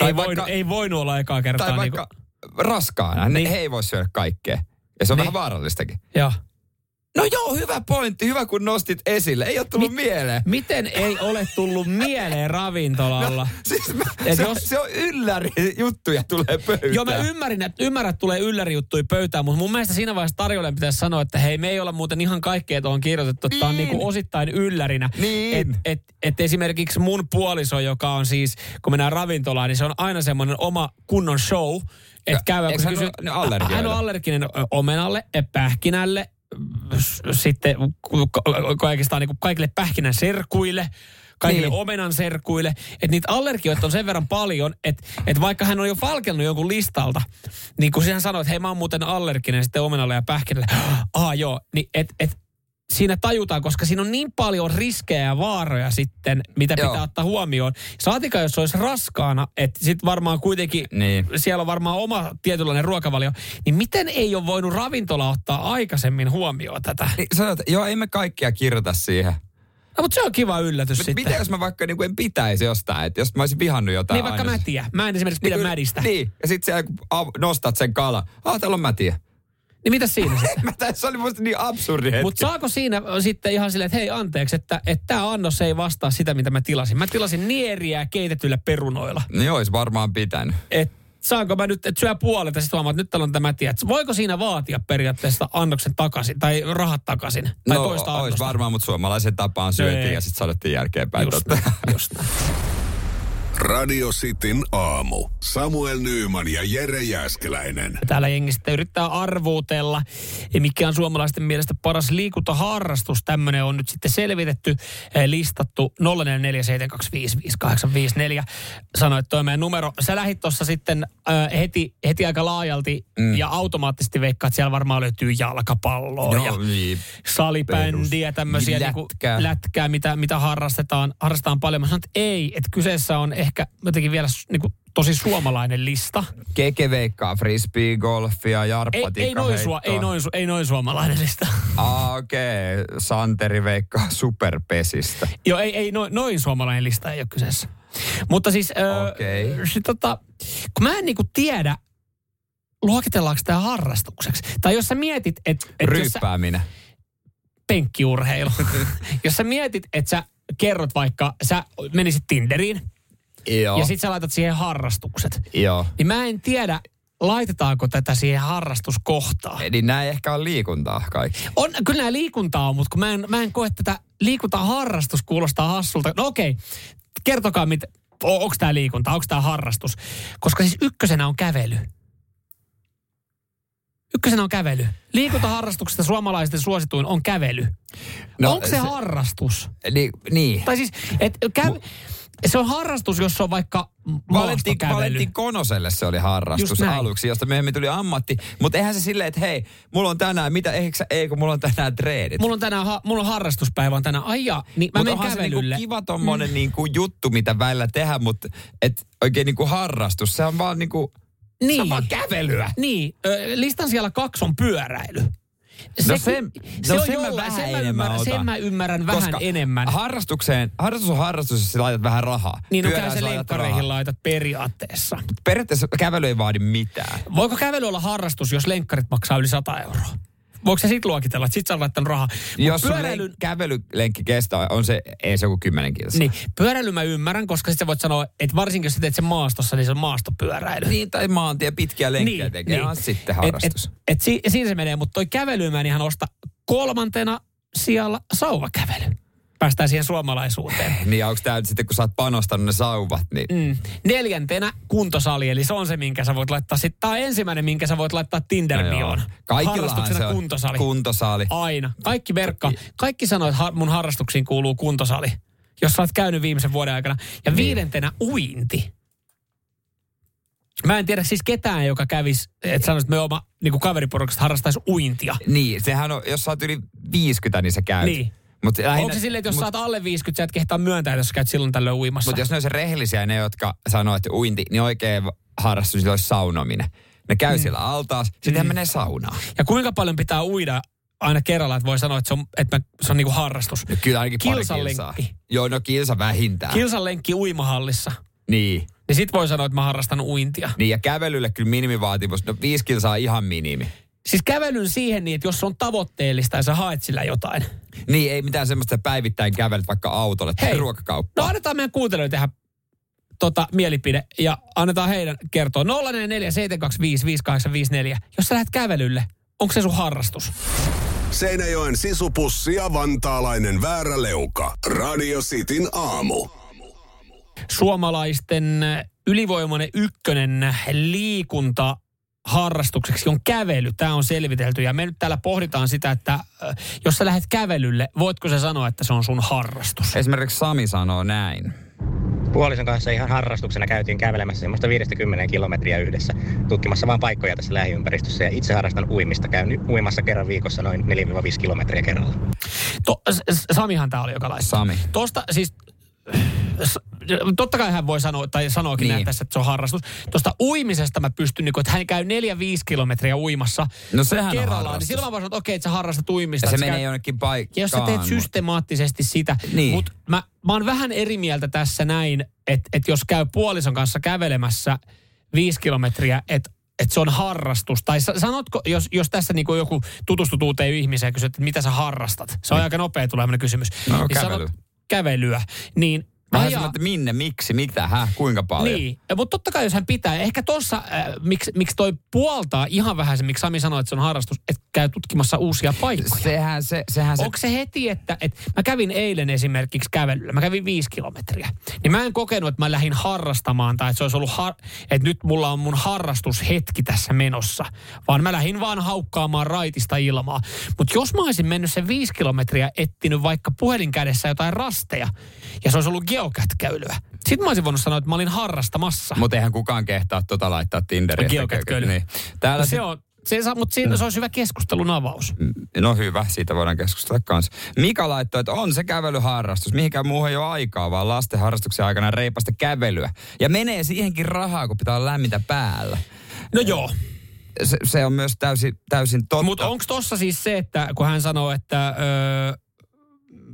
ei, voinut, ei voinut olla ekaa kertaa. Tai vaikka Niinku, raskaana, niin. Niin. he ei voi syödä kaikkea. Ja se on Niin. vähän vaarallistakin. joo. No joo, hyvä pointti. Hyvä kun nostit esille. Ei ole tullut Mit- mieleen. Miten ei ole tullut mieleen ravintolalla? Siis mä, Et se, jos- se on ylläri juttuja tulee pöytään. Joo, mä ymmärrän, että, ymmärrän, että tulee yllärijuttuja pöytään, mutta mun mielestä siinä vaiheessa tarjoilijan pitäisi sanoa, että hei, me ei olla muuten ihan kaikkea tuohon kirjoitettu, että tämä on Niin. niinku osittain yllärinä. Niin. Et, et, et esimerkiksi mun puoliso, joka on siis, kun mennään ravintolaan, niin se on aina semmoinen oma kunnon show, että eikö kun hän kysyy, ole allergioille? hän on allerginen omenalle, pähkinälle, sitten oikeastaan niin kaikille pähkinän serkuille, kaikille Niin. omenan serkuille. Että niitä allergioita on sen verran paljon, että, että vaikka hän on jo falkennut jonkun listalta, niin kun hän sanoo, että hei mä oon muuten allerginen sitten omenalle ja pähkinälle, ah joo, niin et, et, siinä tajutaan, koska siinä on niin paljon riskejä ja vaaroja sitten, mitä Joo. pitää ottaa huomioon. Saatika, jos olisi raskaana, että sitten varmaan kuitenkin Niin. siellä on varmaan oma tietynlainen ruokavalio, niin miten ei ole voinut ravintola ottaa aikaisemmin huomioon tätä? Niin, sanoit, että joo, ei me kaikkia kirjoita siihen. No, mutta se on kiva yllätys Mut sitten. mitä jos mä vaikka niin en pitäisi jostain, että jos mä olisin vihannut jotain Niin vaikka ainesosia. mätiä. Mä en esimerkiksi pidä Niin, mädistä. Niin, ja sitten siellä kun nostat sen kala. Ah, täällä on mätiä. Niin mitä siinä sitten? Tässä oli musta niin absurdi hetki. Mutta saako siinä sitten ihan silleen, että hei anteeksi, että tämä annos ei vastaa sitä, mitä mä tilasin. Mä tilasin nieriä keitetyillä perunoilla. Niin olisi varmaan pitänyt. Et saanko mä nyt, että syö puolet ja sitten huomaa, että nyt täällä on tämä tie. Voiko siinä vaatia periaatteessa annoksen takaisin tai rahat takaisin? Tai no, toista olisi annosta? varmaan, mutta suomalaisen tapaan syötiin ja sitten sanottiin jälkeenpäin. Just just. Radio Cityn aamu. Samuel Nyyman ja Jere Jäskeläinen. Täällä jengi sitten yrittää arvuutella, mikä on suomalaisten mielestä paras liikuntaharrastus. Tämmöinen on nyt sitten selvitetty, eh, listattu 0447255854. Sanoit toi meidän numero. Sä lähit tuossa sitten äh, heti, heti aika laajalti mm. ja automaattisesti veikkaat, että siellä varmaan löytyy jalkapalloa ja No, niin. salibändiä, tämmöisiä niinku Lätkää. lätkää, mitä, mitä harrastetaan, harrastetaan paljon. Mä sanoin, että ei, että kyseessä on ehkä jotenkin vielä s- niinku tosi suomalainen lista. Keke veikkaa frisbee, golfia, Ei, jarppa, ei, noin, sua, ei, noin, ei noin suomalainen lista. Ah, okei. Okay. Santeri veikkaa superpesistä. Joo, ei, ei noin, noin suomalainen lista ei ole kyseessä. Mutta siis, Okei. öö, sit tota, kun mä en niinku tiedä, luokitellaanko tämä harrastukseksi. Tai jos sä mietit, että et Ryyppääminen. penkkiurheilu, jos sä mietit, että sä kerrot vaikka, sä menisit Tinderiin Joo. ja sit sä laitat siihen harrastukset, Joo. niin mä en tiedä, laitetaanko tätä siihen harrastuskohtaan. Eli nämä ei ehkä ole liikuntaa kaikki. On, kyllä nämä liikuntaa on, mutta kun mä en, mä en koe tätä liikuntaharrastus kuulostaa hassulta. No okei, kertokaa, mit, onko tämä liikunta, onko tämä harrastus. Koska siis ykkösenä on kävely. Ykkösenä on kävely. Liikuntaharrastuksesta suomalaisten suosituin on kävely. No, onko se, se- harrastus? Niin, niin. Tai siis, et, käy, se on harrastus, jos on vaikka Valentin. Valentin Konoselle se oli harrastus aluksi, josta myöhemmin tuli ammatti. Mutta eihän se silleen, että hei, mulla on tänään, mitä, eikö sä, ei kun mulla on tänään treenit. Mulla on tänään, ha, mulla on harrastuspäivä on tänään. Ai ja, niin mä Mutta menen se niinku kävelylle. kiva tommonen mm. niinku juttu, mitä välillä tehdä, mutta et oikein niinku harrastus, se on vaan niinku, se Niin. on vaan kävelyä. Niin, ö, listan siellä kaksi on pyöräily. No sen- se no on sen mä vähän sen mä enemmän ymmärrän, otan. sen mä ymmärrän vähän Koska enemmän. Harrastukseen, harrastus on harrastus, jos sä laitat vähän rahaa. Niin no se sä lenkkareihin rahaa. laitat periaatteessa. Periaatteessa kävely ei vaadi mitään. Voiko kävely olla harrastus, jos lenkkarit maksaa yli 100 euroa? Voiko se sit luokitella, että sit sä oot laittanut rahaa? Mut Jos pyöräilyn, len- kävelylenkki kestää, on se, ei se joku kymmenen kilsaa. niin, pyöräily mä ymmärrän, koska sitten voit sanoa, että varsinkin jos sä teet sen maastossa, niin se on maastopyöräily. Niin, tai maantie pitkiä lenkkejä niin, tekee, niin. sitten harrastus. Et, et, et si, siinä se menee, mutta toi kävely mä en ihan osta kolmantena sijalla sauvakävely. Päästään siihen suomalaisuuteen. Niin, onko tämä sitten, kun sä oot panostanut ne sauvat, niin Mm. Neljäntenä kuntosali, eli se on se, minkä sä voit laittaa. Sitten tämä on ensimmäinen, minkä sä voit laittaa Tinder-bioon. Kaikillahan Harrastuksena se on kuntosali. kuntosali. Aina. Kaikki verkka. Kaikki sanoo, että mun harrastuksiin kuuluu kuntosali. Jos sä oot käynyt viimeisen vuoden aikana. Ja viidentenä uinti. Mä en tiedä siis ketään, joka kävisi, että sanoisi, että me oma niin kaveriporukasta harrastaisi uintia. Niin, sehän on, jos sä oot yli 50, niin sä käyt. Niin. Mut lähinnä, Onko se silleen, että jos mut, sä oot alle 50, sä et kehtaa myöntää, jos sä käyt silloin tällöin uimassa? Mut jos ne olisi rehellisiä ne, jotka sanoo, että uinti, niin oikein harrastus olisi saunominen. Ne käy mm. siellä altaas, sitten mm. menee saunaan. Ja kuinka paljon pitää uida aina kerralla, että voi sanoa, että se on, että mä, se on niinku harrastus. No kyllä ainakin pari Kilsanlenkki. kilsaa. Joo, no kilsa vähintään. Kilsanlenkki uimahallissa. niin. Niin sit voi sanoa, että mä harrastan uintia. Niin, ja kävelylle kyllä minimivaatimus, no viisi kilsaa ihan minimi. Siis kävelyn siihen niin, että jos se on tavoitteellista ja sä haet sillä jotain. Niin, ei mitään semmoista että päivittäin kävelet vaikka autolle tai ruokakauppaan. No annetaan meidän kuuntelijoille tehdä tota, mielipide ja annetaan heidän kertoa. 044 Jos sä lähdet kävelylle, onko se sun harrastus? Seinäjoen sisupussi ja vantaalainen vääräleuka. Radio Cityn aamu. Suomalaisten ylivoimainen ykkönen liikunta harrastukseksi on kävely. Tämä on selvitelty ja me nyt täällä pohditaan sitä, että äh, jos sä lähdet kävelylle, voitko sä sanoa, että se on sun harrastus? Esimerkiksi Sami sanoo näin. Puolison kanssa ihan harrastuksena käytiin kävelemässä semmoista 50 kilometriä yhdessä, tutkimassa vaan paikkoja tässä lähiympäristössä. Ja itse harrastan uimista. Käyn uimassa kerran viikossa noin 4-5 kilometriä kerralla. To, Samihan tämä oli, joka laittaa. Sami. Tuosta siis, totta kai hän voi sanoa, tai sanookin Niin. niin. tässä, että se on harrastus. Tuosta uimisesta mä pystyn, niin kun, että hän käy 4-5 kilometriä uimassa No sehän on kerrallaan. harrastus. Niin silloin mä voin sanoa, että okei, että sä harrastat uimista. Ja se menee käyt- jonnekin paikkaan. ja jos sä teet systemaattisesti sitä. Niin. Mutta mä, mä oon vähän eri mieltä tässä näin, että, että jos käy puolison kanssa kävelemässä viisi kilometriä, että että se on harrastus. Tai sa- sanotko, jos, jos tässä niin joku tutustut uuteen ihmiseen ja kysyt, että mitä sä harrastat. Se on aika nopea tulevainen kysymys. No, niin kävely. sanot kävelyä. Niin Vähän ajaa- että minne, miksi, mitä, häh, kuinka paljon. niin, mutta totta kai jos hän pitää, ehkä tuossa, äh, miksi, miksi toi puoltaa ihan vähän se, miksi Sami sanoi, että se on harrastus, että käy tutkimassa uusia paikkoja. Sehän se, sehän se. Onko se heti, että, että mä kävin eilen esimerkiksi kävelyllä, mä kävin viisi kilometriä. Niin mä en kokenut, että mä lähdin harrastamaan tai että se olisi ollut, har, että nyt mulla on mun harrastushetki tässä menossa. Vaan mä lähdin vaan haukkaamaan raitista ilmaa. Mutta jos mä olisin mennyt sen viisi kilometriä etsinyt vaikka puhelin kädessä jotain rasteja ja se olisi ollut geokätkäilyä. Sitten mä olisin voinut sanoa, että mä olin harrastamassa. Mutta eihän kukaan kehtaa tota laittaa Tinderiin. Geokätköily. Niin. Täällä No se on, se, sa- mutta siinä se olisi hyvä keskustelun avaus. No hyvä, siitä voidaan keskustella kanssa. Mika laittoi, että on se kävelyharrastus. Mihinkään muuhun ei ole aikaa, vaan lasten harrastuksen aikana reipasta kävelyä. Ja menee siihenkin rahaa, kun pitää lämmintä päällä. No joo, Se, se on myös täysin, täysin totta. Mutta onko tossa siis se, että kun hän sanoo, että öö,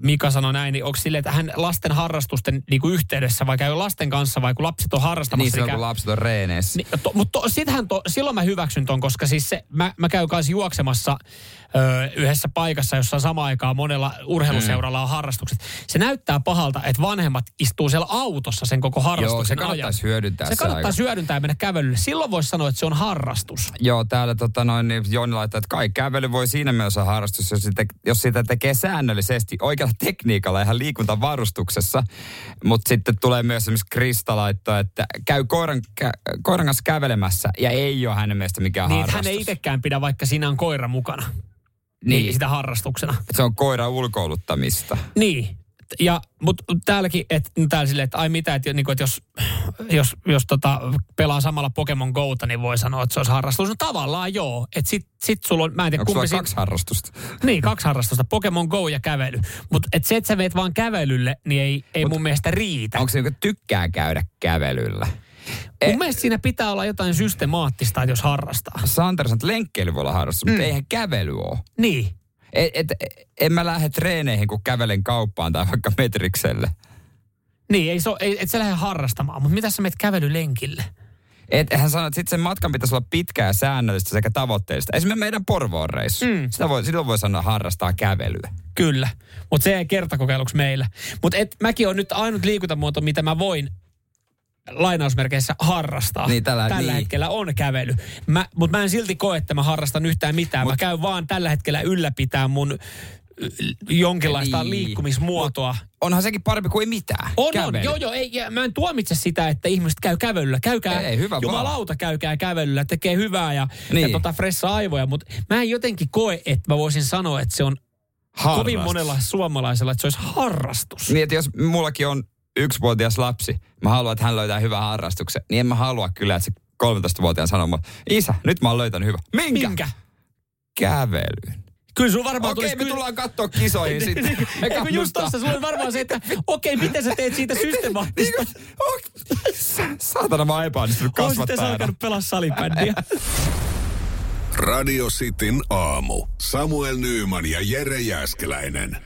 Mika sanoi näin, niin onko sille, että hän lasten harrastusten niin kuin yhteydessä vai käy lasten kanssa vai kun lapset on harrastamassa? Niin silloin, kun lapset on reeneissä. Niin, to, mutta to, sitähän to, silloin mä hyväksyn ton, koska siis se, mä, mä käyn kanssa juoksemassa ö, yhdessä paikassa, jossa samaan aikaan monella urheiluseuralla on harrastukset. Se näyttää pahalta, että vanhemmat istuu siellä autossa sen koko harrastuksen Joo, se ajan. kannattaisi hyödyntää Se aika. hyödyntää ja mennä kävelylle. Silloin voisi sanoa, että se on harrastus. Joo, täällä tota noin, niin Joni laittaa, että kai kävely voi siinä myös olla harrastus, jos sitä, jos sitä tekee säännöllisesti. Oikeat kaikella tekniikalla ihan liikuntavarustuksessa, mutta sitten tulee myös esimerkiksi Krista laittaa, että käy koiran, kä, koiran kanssa kävelemässä ja ei ole hänen mielestä mikään Niin, harrastus. hän ei itsekään pidä, vaikka siinä on koira mukana. Niin. Niin. Sitä harrastuksena. Se on koiran ulkoiluttamista. Niin. Ja, mutta täälläkin, että täällä silleen, että ai mitä, että, niinku, että jos, jos, jos tota, pelaa samalla Pokemon Gouta, niin voi sanoa, että se olisi harrastus. No tavallaan joo. Että sit, sit sulla on, mä en tiedä Onko kumpi kaksi harrastusta? Niin, kaksi harrastusta, Pokemon Go ja kävely. Mutta et se, että sä meet vaan kävelylle, niin ei, ei mun mielestä riitä. Onko se niinku tykkää käydä kävelyllä? Mun mielestä siinä pitää olla jotain systemaattista, että jos harrastaa. Santeri sanoo, että lenkkeily voi olla harrastus, Mm. mutta eihän kävely ole. Niin. Et, et, en mä lähde treeneihin, kun kävelen kauppaan tai vaikka metrikselle. Niin, ei, se ole, ei et sä lähde harrastamaan, mutta mitä sä meet kävelylenkille? Et, hän sanoi, että sit sen matkan pitäisi olla pitkä ja säännöllistä sekä tavoitteellista. Esimerkiksi meidän Porvoon reissu. Mm. Sitä voi, silloin voi sanoa harrastaa kävelyä. Kyllä, mutta se ei kertakokeiluksi meillä. Mutta mäkin on nyt ainut liikuntamuoto, mitä mä voin lainausmerkeissä harrastaa. Niin, tällä- tällä niin. hetkellä on kävely. Mä, mutta mä en silti koe, että mä harrastan yhtään mitään. Mut, mä käyn vaan tällä hetkellä ylläpitää mun jonkinlaista Niin. liikkumismuotoa. Onhan sekin parempi kuin ei mitään. On, Kävely. on, joo, joo, ei, mä en tuomitse sitä, että ihmiset käy kävelyllä. Käykää, Ei, hyvä vaan. jumalauta, käykää kävelyllä, tekee hyvää ja, Niin. ja tota fressa aivoja, mutta mä en jotenkin koe, että mä voisin sanoa, että se on Harrastus. kovin monella suomalaisella, että se olisi harrastus. Niin, että jos mullakin on yksivuotias lapsi, mä haluan, että hän löytää hyvän harrastuksen, niin en mä halua kyllä, että se 13-vuotiaan sanoo mulle, isä, nyt mä oon löytänyt hyvä. Minkä? Minkä? Kävelyyn. Kyllä sulla varmaan Okei, tulisi me tullaan katsoa kisoihin sitten. Me Eikö just tossa, sulla on varmaan se, että okei, miten sä teet siitä systemaattista? Oh, sa- Saatana mä oon epäonnistunut Oon sitten kasvattajana. alkanut pelaa salibändiä. Radio Cityn aamu. Samuel Nyyman ja Jere Jäskeläinen.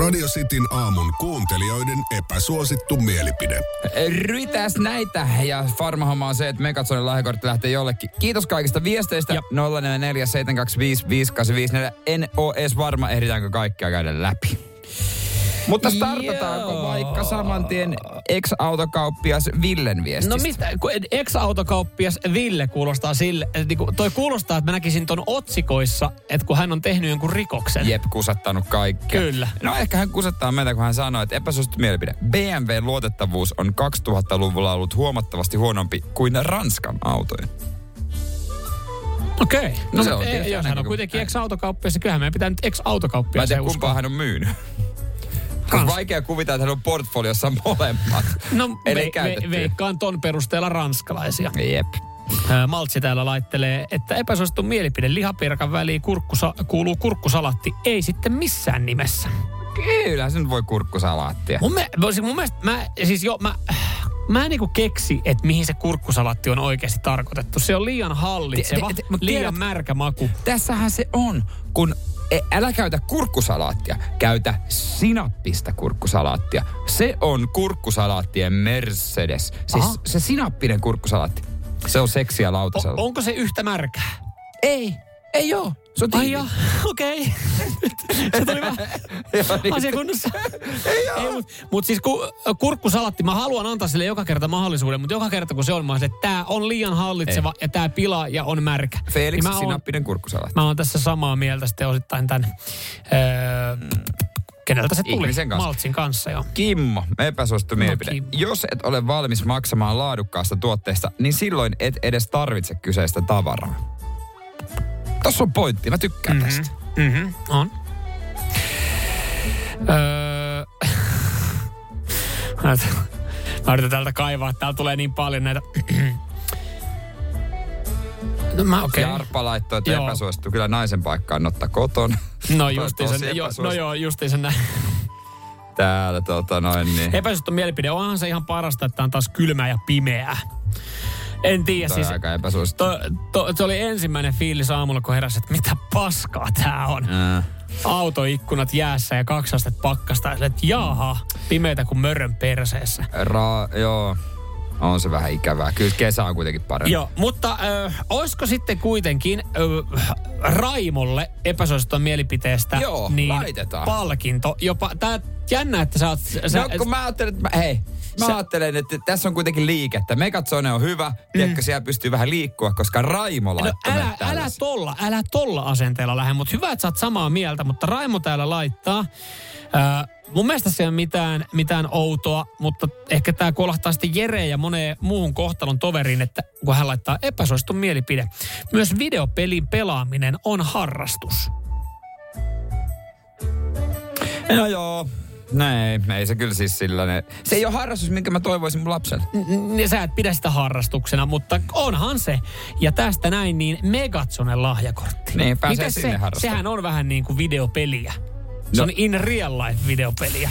Radio Cityn aamun kuuntelijoiden epäsuosittu mielipide. Rytäs näitä ja farmahomma on se, että Megatsonin lahjakortti lähtee jollekin. Kiitos kaikista viesteistä. Jep. 044 725 5854. En oo edes varma, ehditäänkö kaikkea käydä läpi. Mutta startataanko Joo. vaikka saman tien ex-autokauppias Villen viestistä? No mistä, kun ex-autokauppias Ville kuulostaa sille, että niinku, toi kuulostaa, että mä näkisin ton otsikoissa, että kun hän on tehnyt jonkun rikoksen. Jep, kusattanut kaikkea. Kyllä. No ehkä hän kusattaa meitä, kun hän sanoi, että epäsuosittu mielipide. BMW luotettavuus on 2000-luvulla ollut huomattavasti huonompi kuin Ranskan autojen. Okei. Okay. No se on ei- Jos hän on näkökulma. kuitenkin ex-autokauppias, niin kyllähän meidän pitää nyt Mä en ex-autokauppias tiedä, kumpaa hän on myynyt. On Kans. vaikea kuvitella, että hän on portfoliossa molemmat. No Eli ve, ve, veikkaan ton perusteella ranskalaisia. Jep. Maltsi täällä laittelee, että epäsuosittu mielipide lihapirkan väliin kurkkusa, kuuluu kurkkusalatti. Ei sitten missään nimessä. Kyllä, se nyt voi kurkkusalaattia. Mun, me, mun mielestä, mä, siis jo, mä, mä en niinku keksi, että mihin se kurkkusalatti on oikeasti tarkoitettu. Se on liian hallitseva, Te- te- te- liian tiedät- märkä maku. Tässähän se on, kun älä käytä kurkkusalaattia, käytä sinappista kurkkusalaattia. Se on kurkkusalaattien Mercedes. Siis Aha. se sinappinen kurkkusalaatti. Se on seksiä O, lautasella. onko se yhtä märkää? Ei, ei oo. Se on Ai joo, okei. se tuli vähän Joo, niin. asiakunnassa. Ei mut, mut siis ku, kurkkusalatti, mä haluan antaa sille joka kerta mahdollisuuden, mutta joka kerta kun se on, mä että tää on liian hallitseva ja tää pilaa ja on märkä. Felix Niin mä oon, sinappinen kurkkusalaatti. mä oon tässä samaa mieltä sitten osittain tämän, öö, keneltä se tuli? Ihmisen kanssa. Maltsin kanssa jo. Kimmo, epäsuosittu mielipide. Kimmo. Jos et ole valmis maksamaan laadukkaasta tuotteesta, niin silloin et edes tarvitse kyseistä tavaraa. Tossa on pointti, mä tykkään mm-hmm. tästä. Mhm, on. Öö, mä yritän- täältä kaivaa, täällä tulee niin paljon näitä. No mä. Okay. Jarppa laittoi, että Joo. epäsuosittu kyllä naisen paikkaan ottaa kotona. No justiinsa, jo, no joo, justiinsa näin. Täällä tota noin niin. Epäsuosittu mielipide, onhan se ihan parasta, että on taas kylmää ja pimeää. En tiedä, Toi siis aika epäsuosittu. to, to, se oli ensimmäinen fiilis aamulla, kun heräsi, että mitä paskaa tää on. Ää. Autoikkunat jäässä ja kaksi astetta pakkasta. Ja että jaha, pimeitä kuin mörön perseessä. Ra- joo, on se vähän ikävää. Kyllä kesä on kuitenkin parempi. Joo, mutta ö, olisiko sitten kuitenkin ö, Raimolle epäsuosittua mielipiteestä Joo, niin laitetaan. palkinto. Jopa tää jännä, että sä oot... Sä, No kun mä ajattelin, että mä, hei, mä Sä- ajattelen, että tässä on kuitenkin liikettä. Megatsone on hyvä, mm. tiedätkö, siellä pystyy vähän liikkua, koska Raimo No, älä, älä tolla, älä tolla asenteella lähde, mutta hyvä, että sä oot samaa mieltä, mutta Raimo täällä laittaa. Ää, mun mielestä se ei ole mitään, mitään outoa, mutta ehkä tämä kolahtaa sitten Jere ja moneen muuhun kohtalon toveriin, että kun hän laittaa epäsuosittu mielipide. Myös videopelin pelaaminen on harrastus. No joo. Näin, ei se kyllä siis sellainen. Se ei ole harrastus, minkä mä toivoisin mun lapselle. N- n- Sä et pidä sitä harrastuksena, mutta onhan se. Ja tästä näin niin Megatsonen lahjakortti. Niin, pääsee Mites sinne se? harrastamaan. Sehän on vähän niin kuin videopeliä. Se No. on in real life videopeliä.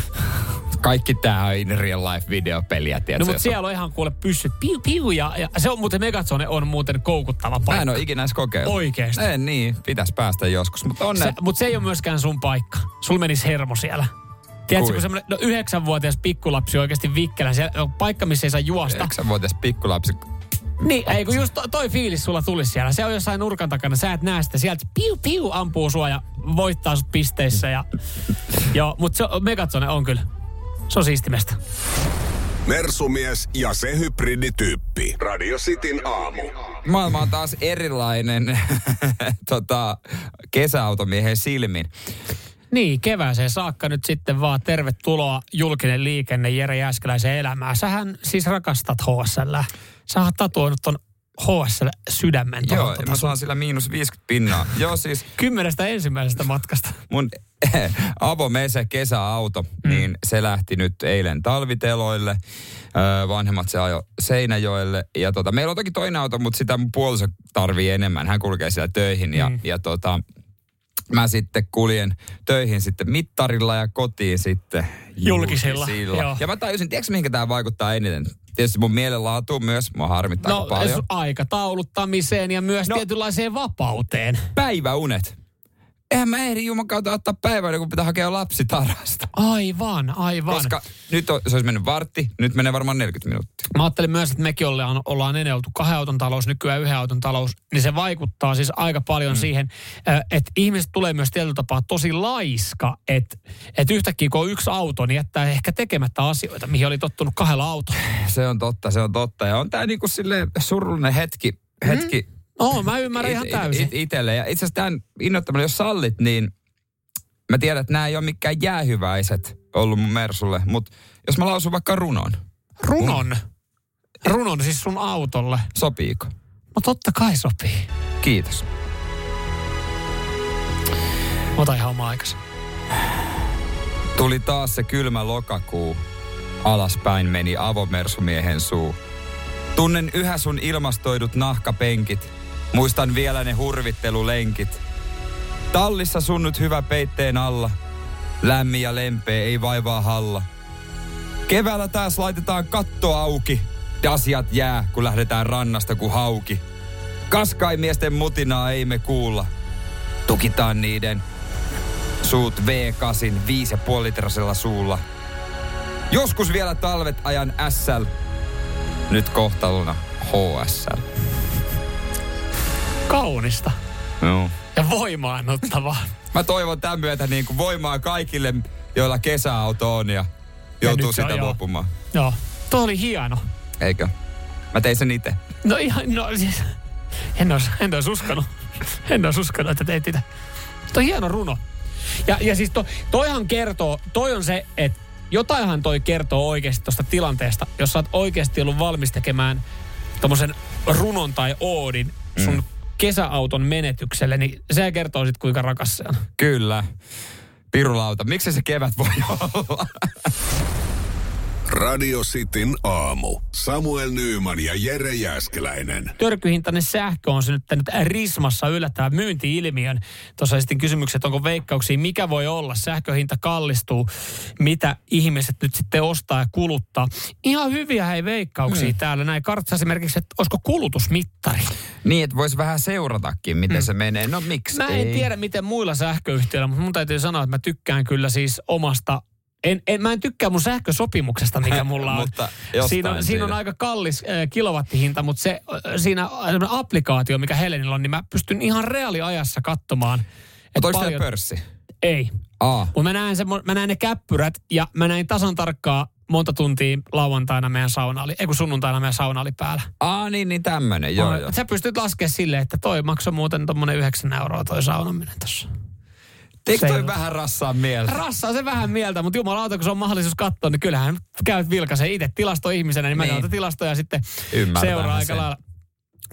Kaikki tää on in real life videopeliä, tiedätkö? No mutta siellä on ihan kuule pyssyt piu piu ja, ja se on muuten Megatsone on muuten koukuttava on- Mä paikka. en ole ikinä edes kokeillut. Oikeesti? En niin, pitäisi päästä joskus. Mutta Se, mutta se ei ole myöskään sun paikka. Sul menisi hermo siellä. Tiedätkö, kun semmoinen no, yhdeksänvuotias pikkulapsi on oikeasti vikkelä, siellä on paikka, missä ei saa juosta. Yhdeksänvuotias pikkulapsi. Niin, ei kun just to, toi fiilis sulla tulisi siellä. Se on jossain nurkan takana, sä et näe sitä. Sieltä piu piu ampuu sua ja voittaa sut pisteissä. Ja, joo, mutta se on- Megatsone on kyllä. Se on siistimestä. Mersumies ja se hybridityyppi. Radio Cityn aamu. Maailma on taas erilainen tota, kesäautomiehen silmin. Niin, kevääseen saakka nyt sitten vaan tervetuloa julkinen liikenne Jere Jääskeläisen elämään. Sähän siis rakastat HSL. Sä oot tatuoinut ton HSL sydämen Joo, tota mä saan sillä miinus 50 pinnaa. Joo, siis kymmenestä ensimmäisestä matkasta. mun avomese kesäauto, mm. niin se lähti nyt eilen talviteloille. Öö, vanhemmat se ajo Seinäjoelle. Ja tota, meillä on toki toinen auto, mutta sitä mun puoliso tarvii enemmän. Hän kulkee siellä töihin ja, mm. ja tota, mä sitten kuljen töihin sitten mittarilla ja kotiin sitten Julkisilla, joo. Ja mä tajusin, tiedätkö mihinkä tämä vaikuttaa eniten? Tietysti mun mielenlaatuun myös, mua harmittaa No, aika paljon. aikatauluttamiseen ja myös no. tietynlaiseen vapauteen. Päiväunet. Eihän mä ehdi juman kautta ottaa päivänä, kun pitää hakea lapsi tarhasta. Aivan, aivan. Koska nyt on, se olisi mennyt vartti, nyt menee varmaan 40 minuuttia. Mä ajattelin myös, että mekin ollaan, ollaan ennen oltu kahden auton talous, nykyään yhden auton talous, niin se vaikuttaa siis aika paljon mm. siihen, ö, että ihmiset tulee myös tietyllä tapaa tosi laiska, että, että yhtäkkiä kun on yksi auto, niin jättää ehkä tekemättä asioita, mihin oli tottunut kahdella autolla. Se on totta, se on totta. Ja on tää niinku silleen surullinen hetki, hetki mm. Oh, mä ymmärrän ihan täysin. It, itselle. Ja itse asiassa tämän innoittamalla, jos sallit, niin mä tiedän, että nämä ei ole mikään jäähyväiset ollut mun Mersulle, mutta jos mä lausun vaikka runon, Runon. Runon siis sun autolle. sopiiko? No totta kai sopii. Kiitos. Ota ihan oma aikas. Tuli taas se kylmä lokakuu. Alaspäin meni avomersumiehen suu. Tunnen yhä sun ilmastoidut nahkapenkit. Muistan vielä ne hurvittelulenkit. Tallissa sunnut hyvä peitteen alla. Lämmin ja lempeä, ei vaivaa halla. Keväällä taas laitetaan katto auki. Dasiat jää, kun lähdetään rannasta kuin hauki. Kaskaimiesten mutinaa ei me kuulla. Tukitaan niiden suut V8 5,5 litrasella suulla. Joskus vielä talvet ajan SL. Nyt kohtalona HSL. Kaunista Joo. ja voimaannuttavaa. Mä toivon tämän myötä niin kuin voimaa kaikille, joilla kesäauto on ja joutuu nyt se on, sitä joo. luopumaan. Joo, tuo oli hieno. Eikö? Mä tein sen itse. No ihan, no siis, en olisi, en olisi uskonut. En olisi uskonut, että teit sitä. Tuo on hieno runo. Ja, ja siis to, toihan kertoo, toi on se, että jotainhan toi kertoo oikeasti tuosta tilanteesta, jos sä oot oikeasti ollut valmis tekemään tommosen runon tai oodin sun mm. Kesäauton menetykselle, niin se kertoo sitten kuinka rakas se on. Kyllä. Pirulauta. Miksi se kevät voi olla? Radio Cityn aamu. Samuel Nyyman ja Jere Jäskeläinen. törkyhintainen sähkö on synnyttänyt Rismassa yllättävän myynti-ilmiön. Tuossa esitin kysymykset, onko veikkauksia, mikä voi olla. Sähköhinta kallistuu, mitä ihmiset nyt sitten ostaa ja kuluttaa. Ihan hyviä hei veikkauksia mm. täällä. Näin kartsa esimerkiksi, että olisiko kulutusmittari. niin, että voisi vähän seuratakin, miten mm. se menee. No miksi Mä en ei? tiedä, miten muilla sähköyhtiöillä, mutta mun täytyy sanoa, että mä tykkään kyllä siis omasta en, en, mä en tykkää mun sähkösopimuksesta, mikä mulla on. Mutta siinä, on, siinä on aika kallis äh, kilowattihinta, mutta se, äh, siinä applikaatio, mikä Helenillä on, niin mä pystyn ihan reaaliajassa katsomaan. Mutta onko paljon... pörssi? Ei. Aa. Mutta mä näen, semmo, mä näen ne käppyrät ja mä näin tasan tarkkaa monta tuntia lauantaina meidän sauna oli, ei kun sunnuntaina meidän sauna oli päällä. Aa, niin, niin tämmönen, joo, joo. Sä pystyt laskemaan silleen, että toi maksoi muuten tommonen 9 euroa toi saunaminen tossa. Eikö toi vähän rassaa mieltä? Rassaa se vähän mieltä, mutta jumalauta, kun se on mahdollisuus katsoa, niin kyllähän käyt vilkaisen itse tilastoihmisenä, niin mä Niin. niin. tilastoja sitten Ymmärtää seuraa aika lailla.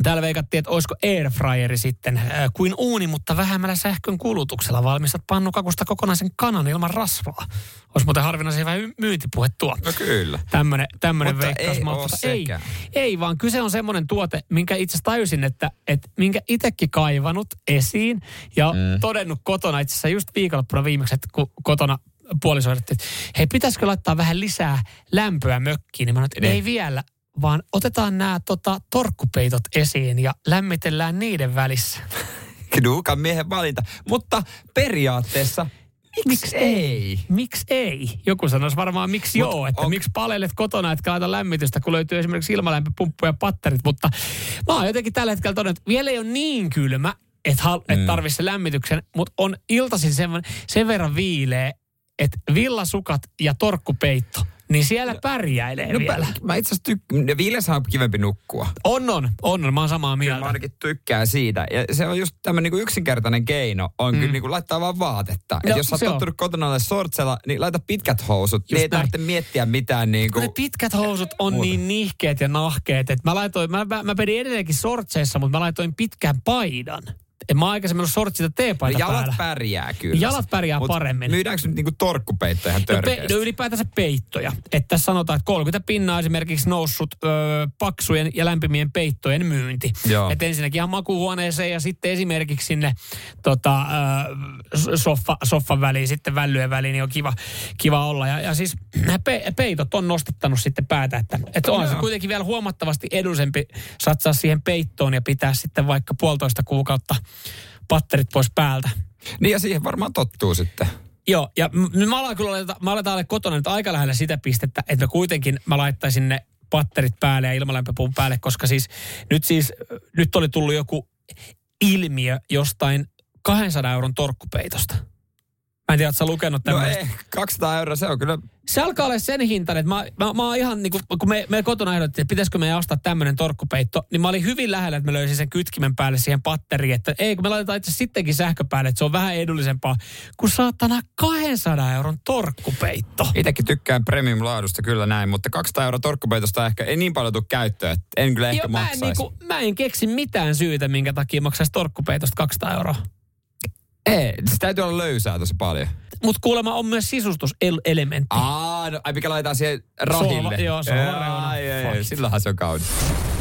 Täällä veikattiin, että olisiko airfryeri sitten äh, kuin uuni, mutta vähemmällä sähkön kulutuksella valmistat pannukakusta kokonaisen kanan ilman rasvaa. Olisi muuten harvinaisen hyvä myyntipuhe tuo. No kyllä. Tämmönen, tämmönen Mutta veikkaus. ei ei, ei, vaan kyse on semmoinen tuote, minkä itse asiassa tajusin, että, että minkä itsekin kaivanut esiin ja mm. todennut kotona itse asiassa just viikonloppuna viimeksi, että kun kotona puoliso että hei, pitäisikö laittaa vähän lisää lämpöä mökkiin, niin mä sanoin, että Niin. ei vielä, vaan otetaan nämä tota, torkkupeitot esiin ja lämmitellään niiden välissä. Knuukan miehen valinta. Mutta periaatteessa, miksi ei? Miksi ei? Joku sanoisi varmaan miksi Mut joo, että on- miksi palelet kotona, etkä laita lämmitystä, kun löytyy esimerkiksi ilmalämpöpumppu ja patterit. Mutta mä oon jotenkin tällä hetkellä todennut, että vielä ei ole niin kylmä, että, hal- Mm. että tarvitsisi lämmityksen, mutta on iltaisin sen, sen verran viileä, että villasukat ja torkkupeitto, niin siellä pärjäilee No, vielä. mä, itse asiassa tykkään, viilessä on kivempi nukkua. On, on, on, on, mä oon samaa Kyllä mieltä. mä ainakin tykkään siitä. Ja se on just tämmöinen niin yksinkertainen keino, on mm. kyllä niin kuin laittaa vaan vaatetta. Et No, jos sä oot tottunut kotona olemaan sortsella, niin laita pitkät housut. Just niin ei tarvitse miettiä mitään niin Kun kuin... ne pitkät housut on Muuta. niin nihkeet ja nahkeet, että mä laitoin, mä, mä, mä pedin edelleenkin sortseissa, mutta mä laitoin pitkän paidan. En mä oon aikaisemmin ollut sortsit teepaita jalat päällä. pärjää kyllä. Jalat pärjää Mut paremmin. Myydäänkö nyt niinku torkkupeitto ihan No, pe- törkeästi? no ylipäätänsä peittoja. Että tässä sanotaan, että 30 pinnaa esimerkiksi noussut ö, paksujen ja lämpimien peittojen myynti. Että ensinnäkin ihan makuuhuoneeseen ja sitten esimerkiksi sinne tota, ö, soffa, soffan väliin, sitten vällyjen väliin, niin on kiva, kiva olla. Ja, ja siis pe- peitot on nostettanut sitten päätä, että, että on se Joo. kuitenkin vielä huomattavasti edullisempi satsaa siihen peittoon ja pitää sitten vaikka puolitoista kuukautta patterit pois päältä. Niin ja siihen varmaan tottuu sitten. Joo, ja mä aletaan kyllä mä aletaan olla kotona nyt aika lähellä sitä pistettä, että mä kuitenkin mä laittaisin ne patterit päälle ja ilmalämpöpuun päälle, koska siis nyt siis, nyt oli tullut joku ilmiö jostain 200 euron torkkupeitosta. Mä en tiedä, ootko sä lukenut No tämmöistä. ei, 200 euroa, se on kyllä... Se alkaa olla sen hintainen, että mä, mä, mä oon ihan niin kuin, kun me, me kotona ehdottiin, että pitäisikö meidän ostaa tämmöinen torkkupeitto, niin mä olin hyvin lähellä, että mä löysin sen kytkimen päälle siihen patteriin, että ei, kun me laitetaan itse sittenkin sähkö päälle, että se on vähän edullisempaa kuin saatana 200 euron torkkupeitto. Itsekin tykkään premium-laadusta kyllä näin, mutta 200 euroa torkkupeitosta ehkä ei niin paljon tule käyttöön, että en kyllä ehkä Joo, mä, en, niinku, mä en keksi mitään syytä, minkä takia maksaisi torkkupeitosta 200 euroa. Ei, se täytyy olla löysää tosi paljon. Mutta kuulemma on myös sisustuselementti. Aa, no, ai mikä laitetaan siihen rahille. Sohva- joo, ai, Fuck. silloinhan se on kaunis.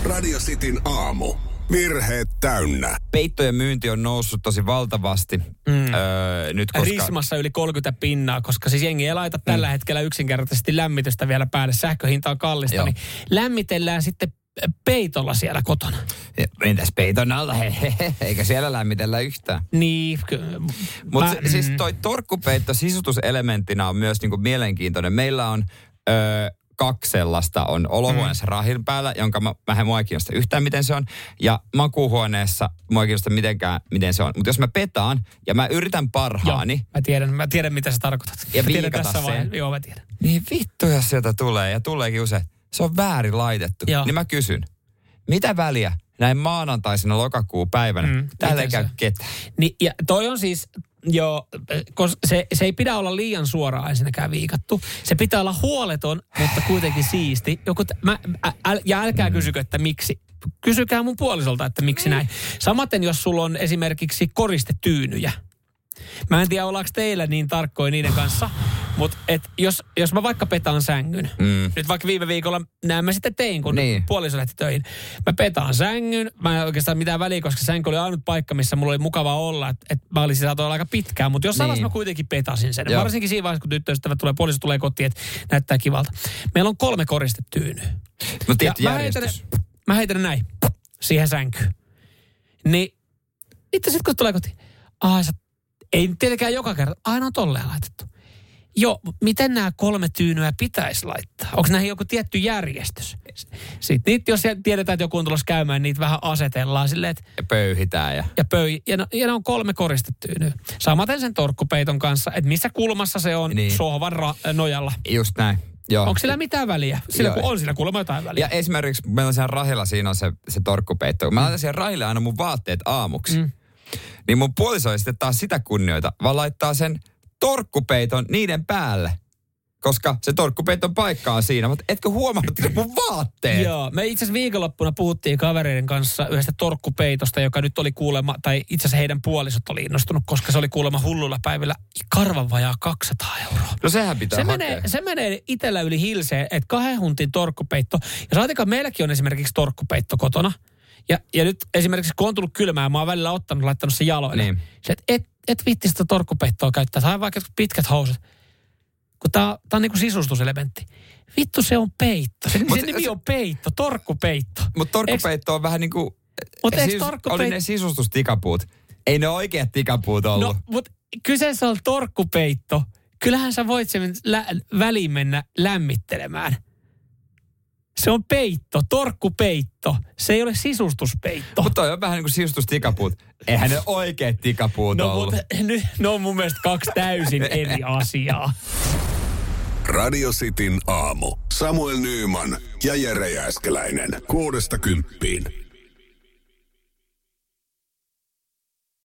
Radio Cityn aamu. Virheet täynnä. Peittojen myynti on noussut tosi valtavasti mm. öö, nyt, koska... Rismassa yli 30 pinnaa, koska siis jengi ei laita tällä hetkellä yksinkertaisesti lämmitystä vielä päälle. Sähköhinta on kallista, Joo. niin lämmitellään sitten peitolla siellä kotona. Entäs peiton alla? He, he, he, eikä siellä lämmitellä yhtään. Niin, Mutta mä- siis mm. toi torkkupeitto sisustuselementtinä on myös niinku mielenkiintoinen. Meillä on öö, kaksi sellaista. On olohuoneessa mm. rahin päällä, jonka mä, mä en mua kiinnosta yhtään, miten se on. Ja makuuhuoneessa mua ei kiinnosta mitenkään, miten se on. Mutta jos mä petaan ja mä yritän Joo, parhaani, mä tiedän, mä tiedän mitä sä tarkoitat. Ja mä tiedän viikata sen. vaiheessa- Joo, mä tiedän. niin vittu jos sieltä tulee. Ja tuleekin usein, se on väärin laitettu. Joo. Niin mä kysyn, mitä väliä näin maanantaisena lokakuun päivänä? Mm, Mm, Täällä ei käy ketään. Niin, ja toi on siis, joo, koska se, se ei pidä olla liian suoraan ensinnäkään viikattu. Se pitää olla huoleton, mutta kuitenkin siisti. Joku, t- mä, ä, äl, ja älkää kysykö, että miksi. Kysykää mun puolisolta, että miksi näin. Samaten, jos sulla on esimerkiksi koristetyynyjä. Mä en tiedä, ollaanko teillä niin tarkkoja niiden kanssa, mutta et jos, jos mä vaikka petaan sängyn, Mm. nyt vaikka viime viikolla näin mä sitten tein, kun Niin. puoliso lähti töihin. Mä petaan sängyn, mä en oikeastaan mitään väliä, koska sänky oli ainut paikka, missä mulla oli mukava olla, että et mä olisin saatu olla aika pitkään, mutta jossain Niin. mä kuitenkin petasin sen. Joo. Varsinkin siinä vaiheessa, kun tyttöystävä tulee, puoliso tulee kotiin, että näyttää kivalta. Meillä on kolme koristetyynyä. No tietty Ja mä heitän, ne, mä heitän ne näin siihen sänkyyn. Niin, itse sitten kun tulee kotiin, ai sä, ei tietenkään joka kerta, aina on tolleen laitettu. Joo, miten nämä kolme tyynyä pitäisi laittaa? Onko näihin joku tietty järjestys? Sitten niitä, jos tiedetään, että joku on tulossa käymään, niitä vähän asetellaan silleen, että Ja pöyhitään ja... ja pöy, ja, no, ja ne on kolme koristetyynyä. Samaten sen torkkupeiton kanssa, että missä kulmassa se on Niin. niin. sohvan ra- nojalla. Just näin. Joo. Onko sillä mitään väliä? Sillä, Joo. kun on sillä kuulemma jotain väliä. Ja esimerkiksi meillä on siellä Rahilla, siinä on se, se torkkupeitto. Mä laitan siihen Rahille aina mun vaatteet aamuksi. Mm. Niin mun puoliso ei sitten taas sitä kunnioita, vaan laittaa sen torkkupeiton niiden päälle. Koska se torkkupeiton paikka on siinä. Mutta etkö huomannut että mun vaatteet? Joo, me itse asiassa viikonloppuna puhuttiin kavereiden kanssa yhdestä torkkupeitosta, joka nyt oli kuulemma, tai itse asiassa heidän puolisot oli innostunut, koska se oli kuulemma hullulla päivillä karvan vajaa 200 euroa. No sehän pitää Se hakea. menee, se menee itsellä yli hilseen, että kahden huntin torkkupeitto. Ja saatikaan meilläkin on esimerkiksi torkkupeitto kotona. Ja, ja nyt esimerkiksi kun on tullut kylmää, mä oon välillä ottanut, laittanut sen jaloille. Niin. Se, et, et, et vitti sitä torkkupeittoa käyttää. Sai vaikka pitkät housut. Kun tää, tää on niinku sisustuselementti. Vittu se on peitto. Se, Mut se nimi se- on peitto, torkkupeitto. Mutta torkkupeitto on vähän niin kuin... Mut eiks siis torkkupeit- Oli ne sisustustikapuut. Ei ne oikeat tikapuut ollut. No, mutta kyseessä on torkkupeitto. Kyllähän sä voit sen lä- väliin mennä lämmittelemään. Se on peitto, torkkupeitto. Se ei ole sisustuspeitto. Mutta toi on vähän niin kuin sisustustikapuut. Eihän ne oikeat tikapuut no, ollut. mutta nyt ne on mun mielestä kaksi täysin eri asiaa. Radio Cityn aamu. Samuel Nyyman ja Jere Jääskeläinen. Kuudesta kymppiin.